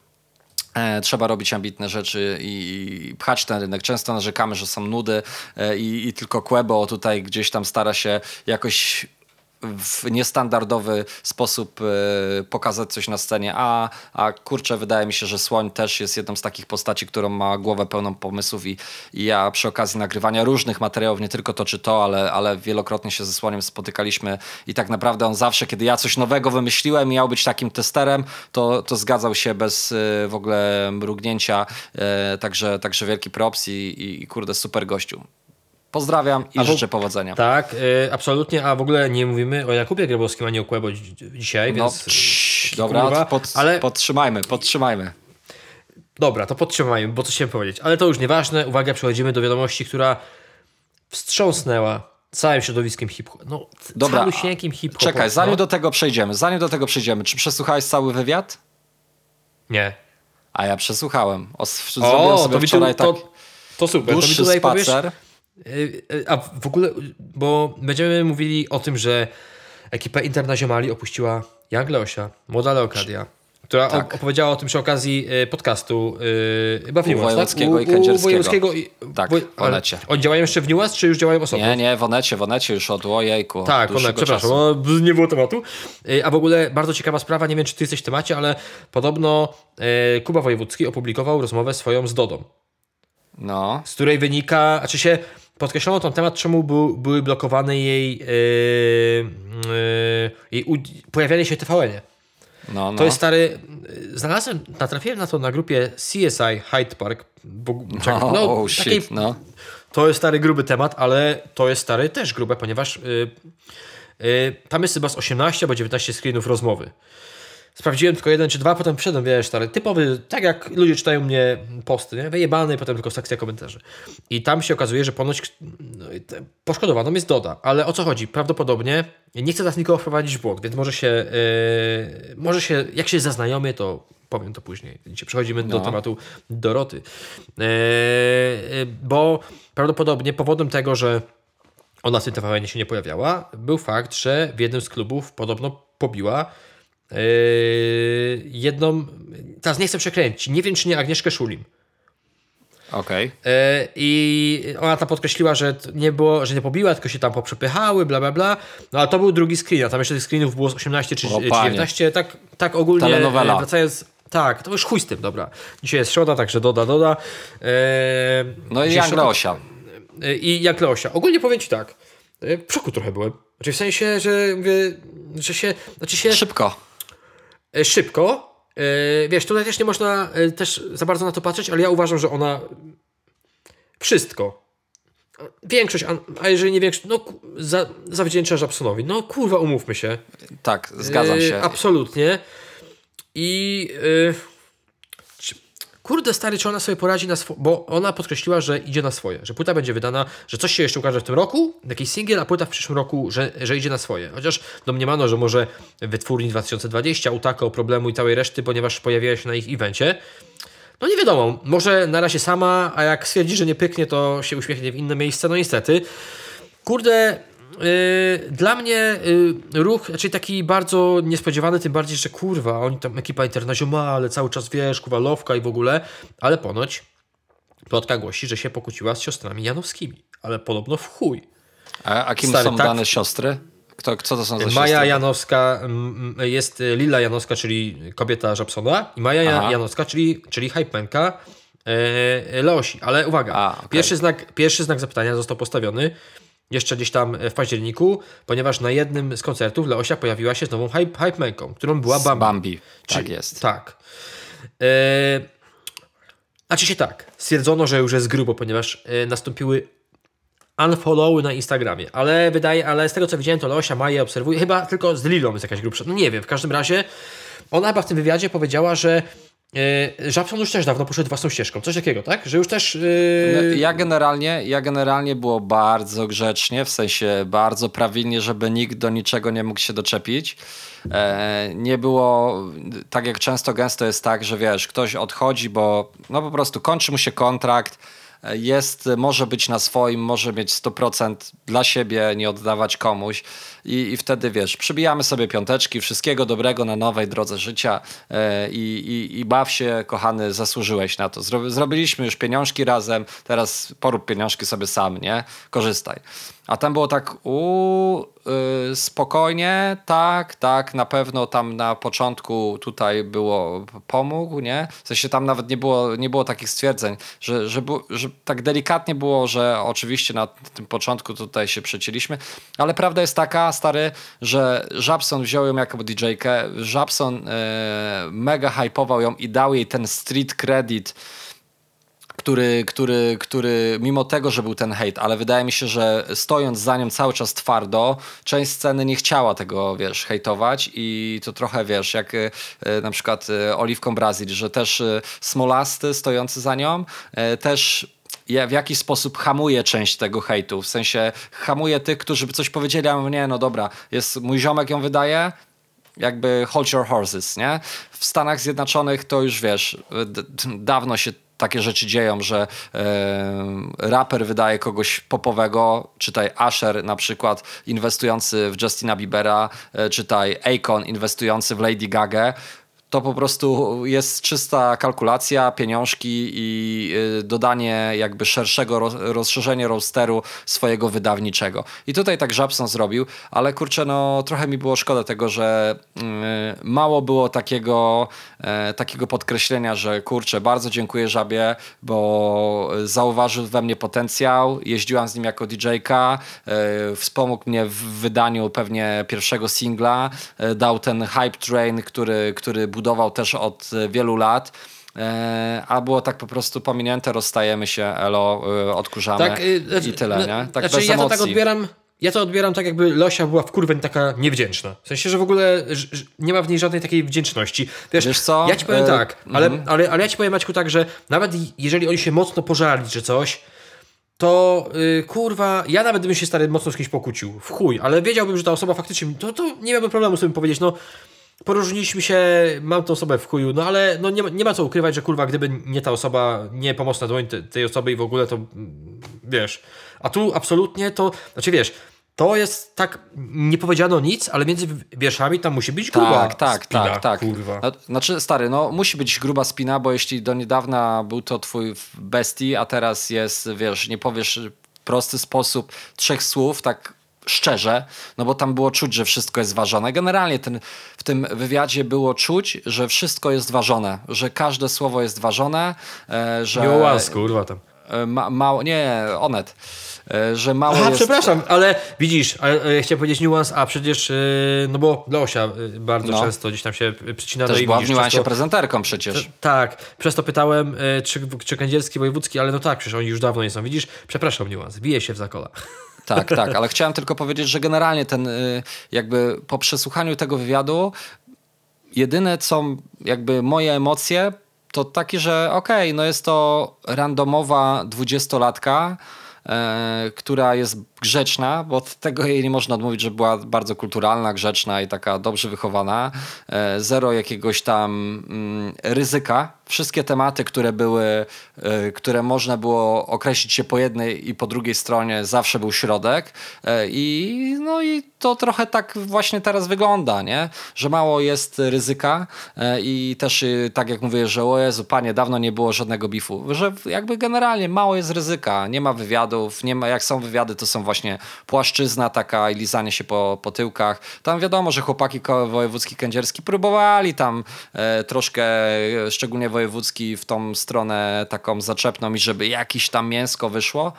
E, trzeba robić ambitne rzeczy i pchać ten rynek. Często narzekamy, że są nudy e, i, i tylko Quebo tutaj gdzieś tam stara się jakoś w niestandardowy sposób y, pokazać coś na scenie, a, a kurczę, wydaje mi się, że Słoń też jest jedną z takich postaci, którą ma głowę pełną pomysłów i, i ja przy okazji nagrywania różnych materiałów, nie tylko to czy to, ale, ale wielokrotnie się ze Słoniem spotykaliśmy i tak naprawdę on zawsze, kiedy ja coś nowego wymyśliłem miał być takim testerem, to, to zgadzał się bez y, w ogóle mrugnięcia, y, także, także wielki props i, i kurde super gościu. Pozdrawiam i życzę powodzenia. Tak, y, absolutnie, a w ogóle nie mówimy o Jakubie Grabowskim ani o Kłebo dzisiaj, no, więc... Cii, dobra, kurwa, pod, ale... podtrzymajmy, podtrzymajmy. Dobra, to podtrzymajmy, bo co chciałem powiedzieć. Ale to już nieważne. Uwaga, przechodzimy do wiadomości, która wstrząsnęła całym środowiskiem hip-hop. No, Dobra, hip-hop. Czekaj, zanim no. do tego przejdziemy, zanim do tego przejdziemy, czy przesłuchałeś cały wywiad? Nie. A ja przesłuchałem. O, o sobie to wczoraj tu, tak to, to super. Dłuższy to mi tutaj spacer. Powiesz, a w ogóle, bo będziemy mówili o tym, że ekipę Internazionali opuściła Young Leosia, młoda Leokadia, która tak. opowiedziała o tym przy okazji y, podcastu yy, chyba w Niuas, Wojewódzkiego tak? i Kędzierskiego. I, tak, w Onecie. Oni działają jeszcze w Niuas, czy już działają osobno? Nie, nie, w Onecie, w Onecie już od ojejku. Tak, Onet, przepraszam, nie było tematu. A w ogóle bardzo ciekawa sprawa, nie wiem czy ty jesteś w temacie, ale podobno Kuba Wojewódzki opublikował rozmowę swoją z Dodą. No. Z której wynika, znaczy się podkreślono ten temat, czemu był, były blokowane jej, yy, yy, jej pojawianie się TVN-ie. No, no. To jest stary. Znalazłem, natrafiłem na to na grupie CSI Hyde Park. Bo, no, no, oh, takiej, shit, no. To jest stary gruby temat, ale to jest stary też grube, ponieważ yy, tam jest chyba z 18 albo 19 screenów rozmowy. Sprawdziłem tylko jeden czy dwa, potem wszedłem, wiesz, stary, typowy, tak jak ludzie czytają mnie posty, nie? wyjebany, potem tylko sekcja komentarzy. I tam się okazuje, że ponoć no, poszkodowaną jest Doda. Ale o co chodzi? Prawdopodobnie, nie chcę teraz nikogo wprowadzić w błąd, więc może się, yy, może się, jak się zaznajomię, to powiem to później. Dzisiaj przechodzimy no. do tematu Doroty. Yy, bo prawdopodobnie powodem tego, że ona w tym TVN się nie pojawiała, był fakt, że w jednym z klubów podobno pobiła Yy, jedną, teraz nie chcę przekręcić, nie wiem czy nie Agnieszkę Szulim. Okej. Okay. Yy, I ona tam podkreśliła, że nie było, że nie pobiła, tylko się tam poprzepychały, bla bla bla. No ale to był drugi screen, a tam jeszcze tych screenów było 18 czy, 19, tak, tak ogólnie Telenowela. wracając. Tak, to już chuj z tym, dobra. Dzisiaj jest środa, także doda, doda. Yy, no i jak Leosia. I jak Leosia. Ogólnie powiem Ci tak, w szoku trochę byłem. Znaczy w sensie, że mówię, że się... Znaczy się Szybko. E, szybko. E, wiesz, tutaj też nie można e, też za bardzo na to patrzeć, ale ja uważam, że ona wszystko, większość, a jeżeli nie większość, no za, zawdzięcza Żabsonowi. No kurwa, umówmy się. Tak, zgadzam się. Absolutnie. I... Yy, kurde stary, czy ona sobie poradzi na swoje, bo ona podkreśliła, że idzie na swoje, że płyta będzie wydana, że coś się jeszcze ukaże w tym roku, jakiś singiel, a płyta w przyszłym roku, że, że idzie na swoje. Chociaż domniemano, że może wytwórni 2020 utaka o problemu i całej reszty, ponieważ pojawiła się na ich evencie. No nie wiadomo, może na razie sama, a jak stwierdzi, że nie pyknie, to się uśmiechnie w inne miejsce, no niestety. Kurde, dla mnie yy, ruch, znaczy taki bardzo niespodziewany, tym bardziej, że kurwa, oni tam ekipa ale cały czas wiesz, kurwa, lowka i w ogóle, ale ponoć plotka głosi, że się pokłóciła z siostrami Janowskimi, ale podobno w chuj. A, a kim Stary, są tak, dane siostry? Kto, co to są za Maja siostry? Janowska, jest Lila Janowska, czyli kobieta Żabsona i Maja Aha. Janowska, czyli, czyli hypenka e, Leosi. Ale uwaga, A, okay. pierwszy, znak, pierwszy znak zapytania został postawiony jeszcze gdzieś tam w październiku, ponieważ na jednym z koncertów Leosia pojawiła się z nową hype, hype którą była Bambi. Bambi, tak jest. Tak. E, znaczy się tak, stwierdzono, że już jest grubo, ponieważ e, nastąpiły unfollowy na Instagramie, ale wydaje, ale z tego co widziałem, to Leosia Maję obserwuje, chyba tylko z Lilą jest jakaś grubsza, no nie wiem, w każdym razie ona chyba w tym wywiadzie powiedziała, że Yy, Żabson już też dawno poszedł własną ścieżką, coś takiego, tak? Że już też... Yy... Ja generalnie, ja generalnie było bardzo grzecznie, w sensie bardzo prawilnie, żeby nikt do niczego nie mógł się doczepić. E, nie było, tak jak często gęsto jest tak, że wiesz, ktoś odchodzi, bo no po prostu kończy mu się kontrakt, jest, może być na swoim, może mieć 100% dla siebie, nie oddawać komuś i, i wtedy wiesz, przybijamy sobie piąteczki, wszystkiego dobrego na nowej drodze życia e, i, i, i baw się, kochany, zasłużyłeś na to. Zro, zrobiliśmy już pieniążki razem, teraz porób pieniążki sobie sam, nie? Korzystaj. A tam było tak, u yy, spokojnie, tak, tak, na pewno tam na początku tutaj było pomógł, nie? W sensie tam nawet nie było, nie było takich stwierdzeń, że, że, że tak delikatnie było, że oczywiście na tym początku tutaj się przecięliśmy, ale prawda jest taka, stary, że Żabson wziął ją jako DJ-kę, Żabson yy, mega hypował ją i dał jej ten street credit, który, który, który mimo tego, że był ten hejt, ale wydaje mi się, że stojąc za nią cały czas twardo, część sceny nie chciała tego, wiesz, hejtować i to trochę, wiesz, jak e, na przykład e, Oliwką Brazil, że też e, Smolasty stojący za nią, też w jakiś sposób hamuje część tego hejtu, w sensie hamuje tych, którzy by coś powiedzieli, a mówię, nie, no dobra, jest mój ziomek ją wydaje, jakby hold your horses, nie? W Stanach Zjednoczonych to już wiesz, dawno się takie rzeczy dzieją, że e, raper wydaje kogoś popowego, czytaj Asher na przykład inwestujący w Justina Biebera, e, czytaj Akon inwestujący w Lady Gaga, to po prostu jest czysta kalkulacja, pieniążki i y, dodanie jakby szerszego rozszerzenia rosteru swojego wydawniczego. I tutaj tak Żabson zrobił, ale kurczę, no trochę mi było szkoda tego, że y, mało było takiego, e, takiego podkreślenia, że kurczę, bardzo dziękuję Żabie, bo zauważył we mnie potencjał, jeździłam z nim jako DJ-ka, e, wspomógł mnie w wydaniu pewnie pierwszego singla, e, dał ten hype train, który, który budował budował też od e, wielu lat. E, a było tak po prostu pominięte, rozstajemy się, elo, e, odkurzamy tak, i tyle, no, nie? Tak znaczy, bez ja to tak odbieram, ja to odbieram tak, jakby Losia była w kurwę taka niewdzięczna. W sensie, że w ogóle nie ma w niej żadnej takiej wdzięczności. Wiesz, Wiesz co? Ja ci powiem tak, ale, mm ale, ale ja ci powiem, Maćku, tak, że nawet jeżeli oni się mocno pożali czy coś, to yy, kurwa, ja nawet bym się stary mocno z kimś pokłócił. W chuj, ale wiedziałbym, że ta osoba faktycznie, to, to nie miałbym problemu sobie powiedzieć, no Poróżniliśmy się, mam tą osobę w chuju, no ale no nie, ma, nie ma co ukrywać, że kurwa, gdyby nie ta osoba, nie pomocna dłoń tej osoby i w ogóle to mm, wiesz. A tu absolutnie to, znaczy wiesz, to jest tak, nie powiedziano nic, ale między wierszami tam musi być gruba tak, tak, spina, tak, tak. kurwa. No, znaczy, stary, no musi być gruba spina, bo jeśli do niedawna był to twój bestii, a teraz jest, wiesz, nie powiesz w prosty sposób trzech słów, tak szczerze, no bo tam było czuć, że wszystko jest ważone. Generalnie ten, w tym wywiadzie było czuć, że wszystko jest ważone, że każde słowo jest ważone, e, że... Miło łas, kurwa tam. E, ma, mało, nie, Onet że mało Aha, jest... przepraszam, ale widzisz, ale, e, chciałem powiedzieć niuans, a przecież, no bo Leosia bardzo no. często gdzieś tam się przycina Też do była w niuansie prezenterką przecież. tak, przez to pytałem, czy, czy kędzierski, wojewódzki, ale no tak, przecież oni już dawno nie są. Widzisz, przepraszam niuans, bije się w zakola. Tak, tak, ale chciałem tylko powiedzieć, że generalnie ten jakby po przesłuchaniu tego wywiadu jedyne co jakby moje emocje to takie, że okej, okay, no jest to randomowa dwudziestolatka, e, która jest grzeczna, bo od tego jej nie można odmówić, że była bardzo kulturalna, grzeczna i taka dobrze wychowana. E, zero jakiegoś tam mm, ryzyka. Wszystkie tematy, które były, e, które można było określić się po jednej i po drugiej stronie, zawsze był środek. E, I, no i to trochę tak właśnie teraz wygląda, nie? że mało jest ryzyka i też tak jak mówię, że o Jezu, panie, dawno nie było żadnego bifu, że jakby generalnie mało jest ryzyka, nie ma wywiadów, nie ma, jak są wywiady, to są właśnie właśnie płaszczyzna taka i lizanie się po, po tyłkach. Tam wiadomo, że chłopaki wojewódzki kędzierski próbowali tam e, troszkę, szczególnie wojewódzki, w tą stronę taką zaczepną i żeby jakiś tam mięsko wyszło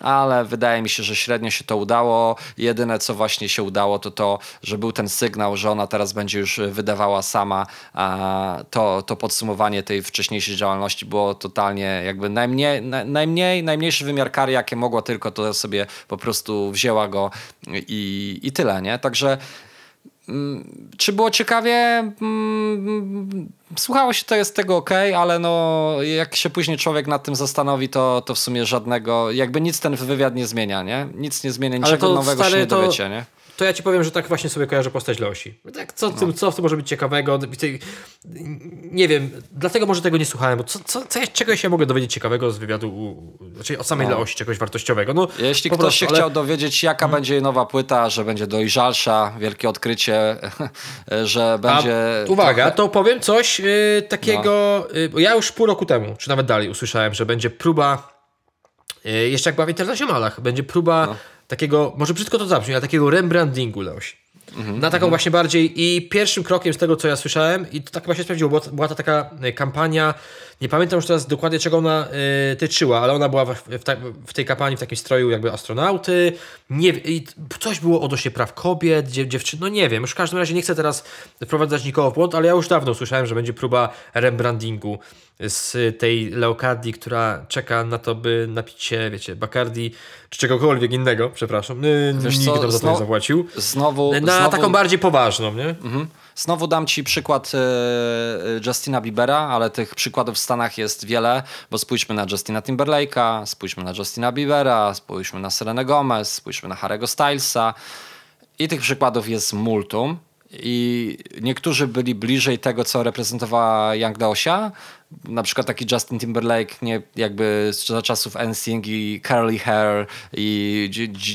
ale wydaje mi się, że średnio się to udało. Jedyne, co właśnie się udało, to to, że był ten sygnał, że ona teraz będzie już wydawała sama. To, to podsumowanie tej wcześniejszej działalności było totalnie jakby najmniej, najmniej, najmniejszy wymiar kary, jakie mogła tylko, to sobie po prostu wzięła go i, i tyle, nie? Także czy było ciekawie? Mm, słuchało się to jest tego ok, ale no jak się później człowiek nad tym zastanowi, to, to w sumie żadnego, jakby nic ten wywiad nie zmienia, nie? Nic nie zmienia, niczego nowego stary, się nie dowiecie, nie? To ja ci powiem, że tak właśnie sobie kojarzę postać Leosi. Tak, co, w tym, co w tym może być ciekawego? Nie wiem, dlatego może tego nie słuchałem, bo co, co, co, czego się mogę dowiedzieć ciekawego z wywiadu, znaczy od samej no. Leosi, czegoś wartościowego? No, Jeśli ktoś prostu, się ale... chciał dowiedzieć, jaka hmm. będzie nowa płyta, że będzie dojrzalsza, wielkie odkrycie, że będzie... A, uwaga, trochę... to powiem coś yy, takiego, no. yy, ja już pół roku temu, czy nawet dalej usłyszałem, że będzie próba, yy, jeszcze jak była w Internacjonalach, będzie próba no. Takiego, może brzydko to zabrzmi, ale takiego rebrandingu Leosi. Mhm, na taką mhm. właśnie bardziej i pierwszym krokiem z tego, co ja słyszałem, i to tak właśnie sprawdziło, była to taka e, kampania, nie pamiętam już teraz dokładnie czego ona y, tyczyła, ale ona była w, w, ta, w, tej kampanii w takim stroju jakby astronauty, nie, i coś było odnośnie praw kobiet, dziew, dziewczyn, no nie wiem, już w każdym razie nie chcę teraz wprowadzać nikogo w błąd, ale ja już dawno słyszałem, że będzie próba rebrandingu z tej Leokardii, która czeka na to, by napić się, wiecie, Bacardi czy czegokolwiek innego, przepraszam. Wiesz Nikt nam za to nie zapłacił. Znowu, na znowu, taką bardziej poważną, nie? Mhm. Znowu dam ci przykład e, Justina Biebera, ale tych przykładów w Stanach jest wiele, bo spójrzmy na Justina Timberlake'a, spójrzmy na Justina Biebera, spójrzmy na Serenę Gomez, spójrzmy na Harry'ego Stylesa i tych przykładów jest multum. I niektórzy byli bliżej tego, co reprezentowała Young Daosia, na przykład taki Justin Timberlake, nie, jakby za czasów NSYNC i curly hair i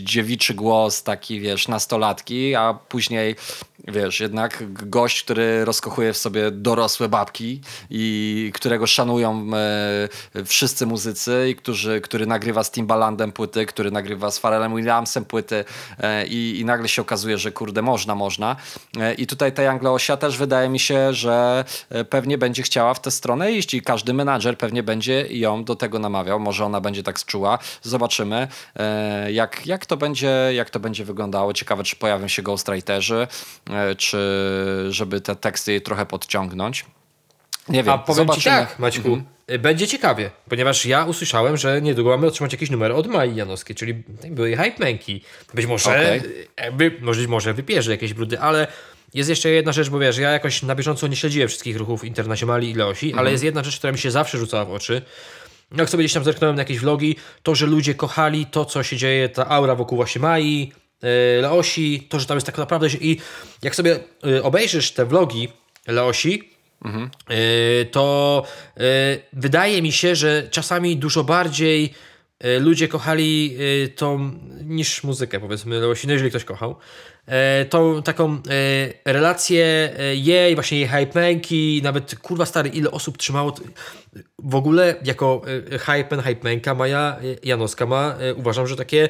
dziewiczy głos, taki wiesz, nastolatki, a później wiesz, jednak gość, który rozkochuje w sobie dorosłe babki i którego szanują e, wszyscy muzycy i którzy, który nagrywa z Timbalandem płyty, który nagrywa z Pharrellem Williamsem płyty e, i, i nagle się okazuje, że kurde, można, można. E, I tutaj ta Anglosia też wydaje mi się, że e, pewnie będzie chciała w tę stronę iść i każdy menadżer pewnie będzie ją do tego namawiał. Może ona będzie tak czuła. Zobaczymy, e, jak, jak, to będzie, jak to będzie wyglądało. Ciekawe, czy pojawią się ghostwriterzy, czy żeby te teksty trochę podciągnąć. Nie wiem, A powiem zobaczymy. ci tak, Maćku, mhm. będzie ciekawie, ponieważ ja usłyszałem, że niedługo mamy otrzymać jakiś numer od Mai Janowskiej, czyli były hype manki. Być może, okay. by, może, może wypierze jakieś brudy, ale jest jeszcze jedna rzecz, bo wiesz, ja jakoś na bieżąco nie śledziłem wszystkich ruchów Internacjonali i Leosi, mhm. ale jest jedna rzecz, która mi się zawsze rzucała w oczy. Jak sobie gdzieś tam zerknąłem na jakieś vlogi, to, że ludzie kochali to, co się dzieje, ta aura wokół właśnie Mai, Leosi, to, że tam jest tak naprawdę... I jak sobie yy, obejrzysz te vlogi Leosi, mhm. yy, to wydaje mi się, że czasami dużo bardziej ludzie kochali tą niż muzykę, powiedzmy, Leosi, no jeżeli ktoś kochał, tą taką relację jej, właśnie jej hype'menki, nawet kurwa stary, ile osób trzymało w ogóle jako e, hype'men, hype'menka Maja Janowska ma, uważam, że takie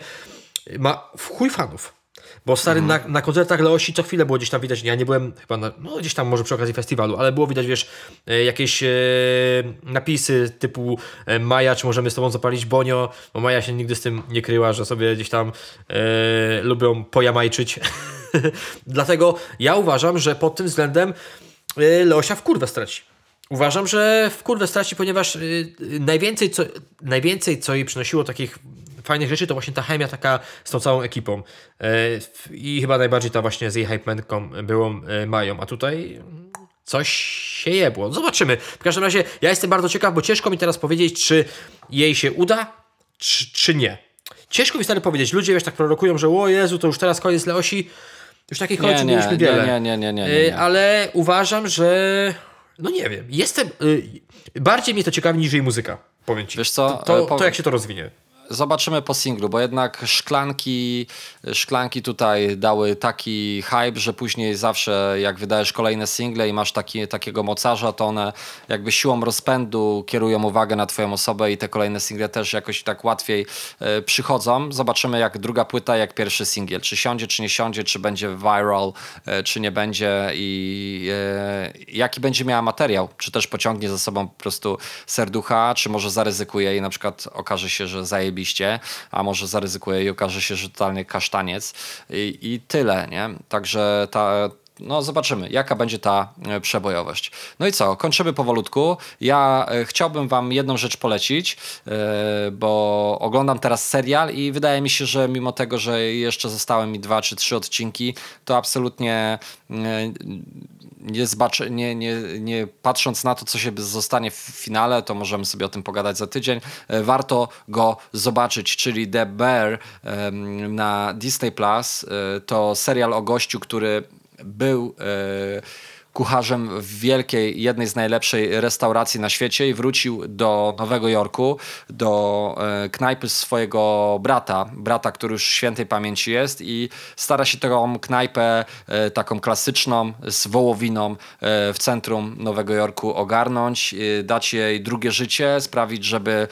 ma w chuj fanów. Bo stary, mhm. na, na koncertach Leosi co chwilę było gdzieś tam widać, ja nie byłem chyba, na, no gdzieś tam może przy okazji festiwalu, ale było widać, wiesz, e, jakieś e, napisy typu e, Maja, czy możemy z tobą zapalić bonio, bo Maja się nigdy z tym nie kryła, że sobie gdzieś tam e, lubią pojamajczyć. Dlatego ja uważam, że pod tym względem e, Leosia w kurwę straci. Uważam, że w kurwę straci, ponieważ y, najwięcej co, najwięcej, co jej przynosiło takich fajnych rzeczy, to właśnie ta chemia taka z tą całą ekipą. E, I chyba najbardziej ta właśnie z jej hype'menką byłą e, Mają. A tutaj coś się jebło. Zobaczymy. W każdym razie ja jestem bardzo ciekaw, bo ciężko mi teraz powiedzieć, czy jej się uda, czy, czy nie. Ciężko mi stary powiedzieć. Ludzie wiesz tak prorokują, że o Jezu, to już teraz koniec Leosi. Już takich końców mieliśmy wiele. Nie, nie, nie, nie, nie, nie. Ale uważam, że no nie wiem. Jestem. Y, bardziej mnie to ciekawi niż jej muzyka. Powiem ci. Wiesz co? To, to, to jak się to rozwinie zobaczymy po singlu, bo jednak szklanki, szklanki tutaj dały taki hype, że później zawsze jak wydajesz kolejne single i masz taki, takiego mocarza, to one jakby siłą rozpędu kierują uwagę na twoją osobę i te kolejne single też jakoś tak łatwiej e, przychodzą. Zobaczymy jak druga płyta, jak pierwszy singiel. Czy siądzie, czy nie siądzie, czy będzie viral, e, czy nie będzie i e, jaki będzie miała materiał. Czy też pociągnie za sobą po prostu serducha, czy może zaryzykuje i na przykład okaże się, że zajebi a może zaryzykuję i okaże się, że totalnie kasztaniec i, i tyle, nie? Także ta, no zobaczymy, jaka będzie ta e, przebojowość. No i co, kończymy powolutku. Ja e, chciałbym wam jedną rzecz polecić, e, bo oglądam teraz serial i wydaje mi się, że mimo tego, że jeszcze zostały mi dwa czy trzy odcinki, to absolutnie nie, zbaczy, nie, nie, nie patrząc na to, co się zostanie w finale, to możemy sobie o tym pogadać za tydzień. E, warto go zobaczyć, czyli The Bear na Disney Plus. E, to serial o gościu, który był kucharzem w wielkiej, jednej z najlepszej restauracji na świecie i wrócił do Nowego Jorku, do e, knajpy swojego brata, brata, który już świętej pamięci jest i stara się tą knajpę e, taką klasyczną z wołowiną e, w centrum Nowego Jorku ogarnąć, dać jej drugie życie, sprawić, żeby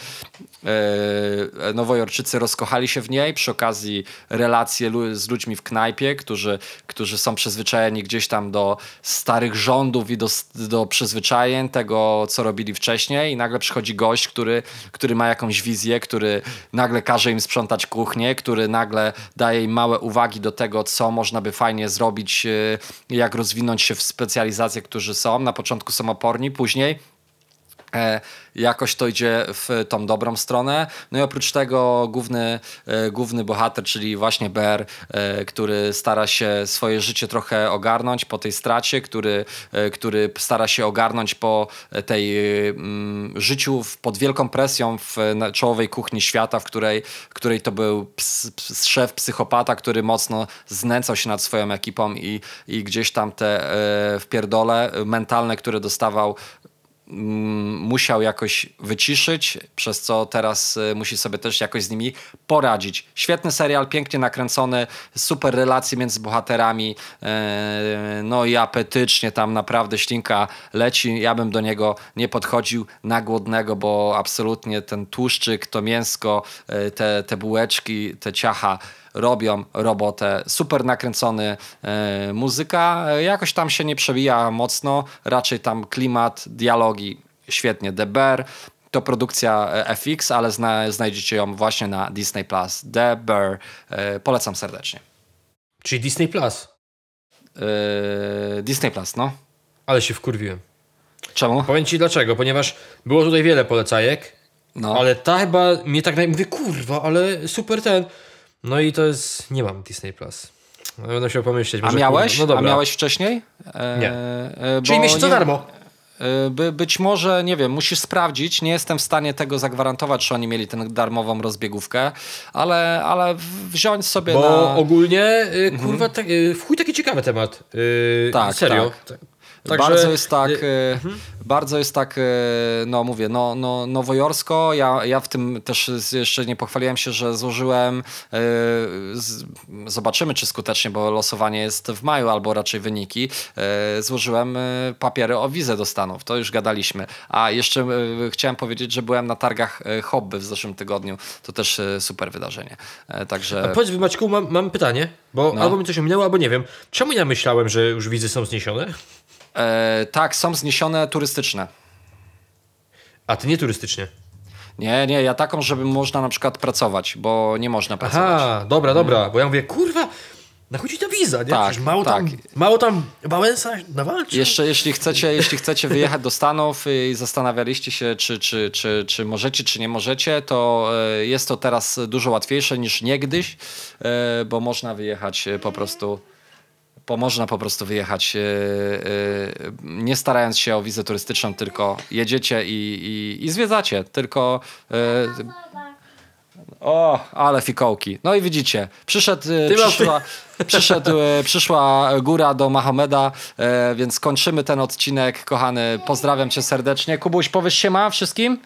Nowojorczycy rozkochali się w niej, przy okazji relacje z ludźmi w knajpie, którzy, którzy są przyzwyczajeni gdzieś tam do starych rządów i do, do przyzwyczajeń tego, co robili wcześniej i nagle przychodzi gość, który, który ma jakąś wizję, który nagle każe im sprzątać kuchnię, który nagle daje im małe uwagi do tego, co można by fajnie zrobić, y, jak rozwinąć się w specjalizacjach, którzy są. Na początku są oporni, później E, jakoś to idzie w tą dobrą stronę. No i oprócz tego główny, e, główny bohater, czyli właśnie Bear, e, który stara się swoje życie trochę ogarnąć po tej stracie, który, który stara się ogarnąć po tej mm, życiu pod wielką presją w czołowej kuchni świata, w której, w której to był ps, ps, szef psychopata, który mocno znęcał się nad swoją ekipą i, i gdzieś tam te wpierdole mentalne, które dostawał musiał jakoś wyciszyć, przez co teraz y, musi sobie też jakoś z nimi poradzić. Świetny serial, pięknie nakręcony, super relacje między bohaterami, e, no i apetycznie tam naprawdę ślinka leci. Ja bym do niego nie podchodził na głodnego, bo absolutnie ten tłuszczyk, to mięsko, e, te, te bułeczki, te ciacha robią robotę. Super nakręcony e, muzyka, jakoś tam się nie przewija mocno, raczej tam klimat, dialogi, świetnie. The Bear to produkcja e, FX, ale zna, znajdziecie ją właśnie na Disney Plus. The Bear. E, polecam serdecznie. Czyli Disney Plus? E, Disney Plus, no. Ale się wkurwiłem. Czemu? Powiem ci dlaczego, ponieważ było tutaj wiele polecajek, no. ale ta chyba mnie tak naj... mówię, kurwa, ale super ten. No i to jest. Nie mam Disney Plus. Będę musiał pomyśleć. A miałeś? No A miałeś wcześniej? E, nie. E, Czyli miesiąc za darmo. E, by, być może, nie wiem, musisz sprawdzić. Nie jestem w stanie tego zagwarantować, czy oni mieli tę darmową rozbiegówkę, ale, ale wziąć sobie Bo na... ogólnie, y, kurwa, mhm. tak, y, w chuj taki ciekawy temat. Yy, tak, serio. Tak. Także... Bardzo jest tak, y mhm. bardzo jest tak, e, no mówię, no, no, nowojorsko. Ja, ja w tym też jeszcze nie pochwaliłem się, że złożyłem, z, zobaczymy czy skutecznie, bo losowanie jest w maju, albo raczej wyniki. Złożyłem papiery o wizę do Stanów, to już gadaliśmy. A jeszcze chciałem powiedzieć, że byłem na targach Hobby w zeszłym tygodniu. To też super wydarzenie. Także... A powiedz Maćku, mam, mam pytanie, bo no. albo mi coś ominęło, albo nie wiem. Czemu ja myślałem, że już wizy są zniesione? E, tak, są zniesione turystyczne. A ty nie turystycznie? Nie, nie, ja taką, żeby można na przykład pracować, bo nie można pracować. Aha, dobra, dobra, mm. bo ja mówię, kurwa, nachodzi ta wiza, nie? Tak, Przecież mało tak. tam, mało tam Wałęsa nawalczy. Jeszcze, jeśli chcecie, jeśli chcecie wyjechać do Stanów i zastanawialiście się, czy, czy, czy, czy możecie, czy nie możecie, to e, jest to teraz dużo łatwiejsze niż niegdyś, e, bo można wyjechać po prostu bo można po prostu wyjechać, yy, yy, nie starając się o wizę turystyczną, tylko jedziecie i, i, i zwiedzacie, tylko... Yy, o, ale fikołki. No i widzicie, przyszedł, przyszła, przyszedł, przyszła góra do Mahomeda, więc kończymy ten odcinek. Kochany, pozdrawiam cię serdecznie. Kubuś, powiesz siema wszystkim?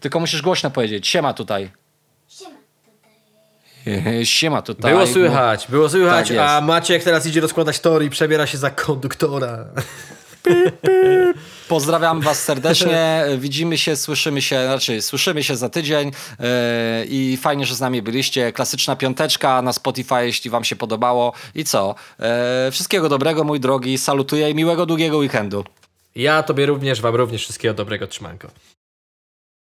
Tylko musisz głośno powiedzieć. Siema tutaj. Siema tutaj. Było słychać, było słychać, tak a Maciek teraz idzie rozkładać tor i przebiera się za konduktora. Pozdrawiam Was serdecznie. Widzimy się, słyszymy się, znaczy słyszymy się za tydzień yy, i fajnie, że z nami byliście. Klasyczna piąteczka na Spotify, jeśli Wam się podobało. I co? Yy, wszystkiego dobrego, mój drogi. Salutuję i miłego, długiego weekendu. Ja Tobie również, Wam również wszystkiego dobrego, trzymanko.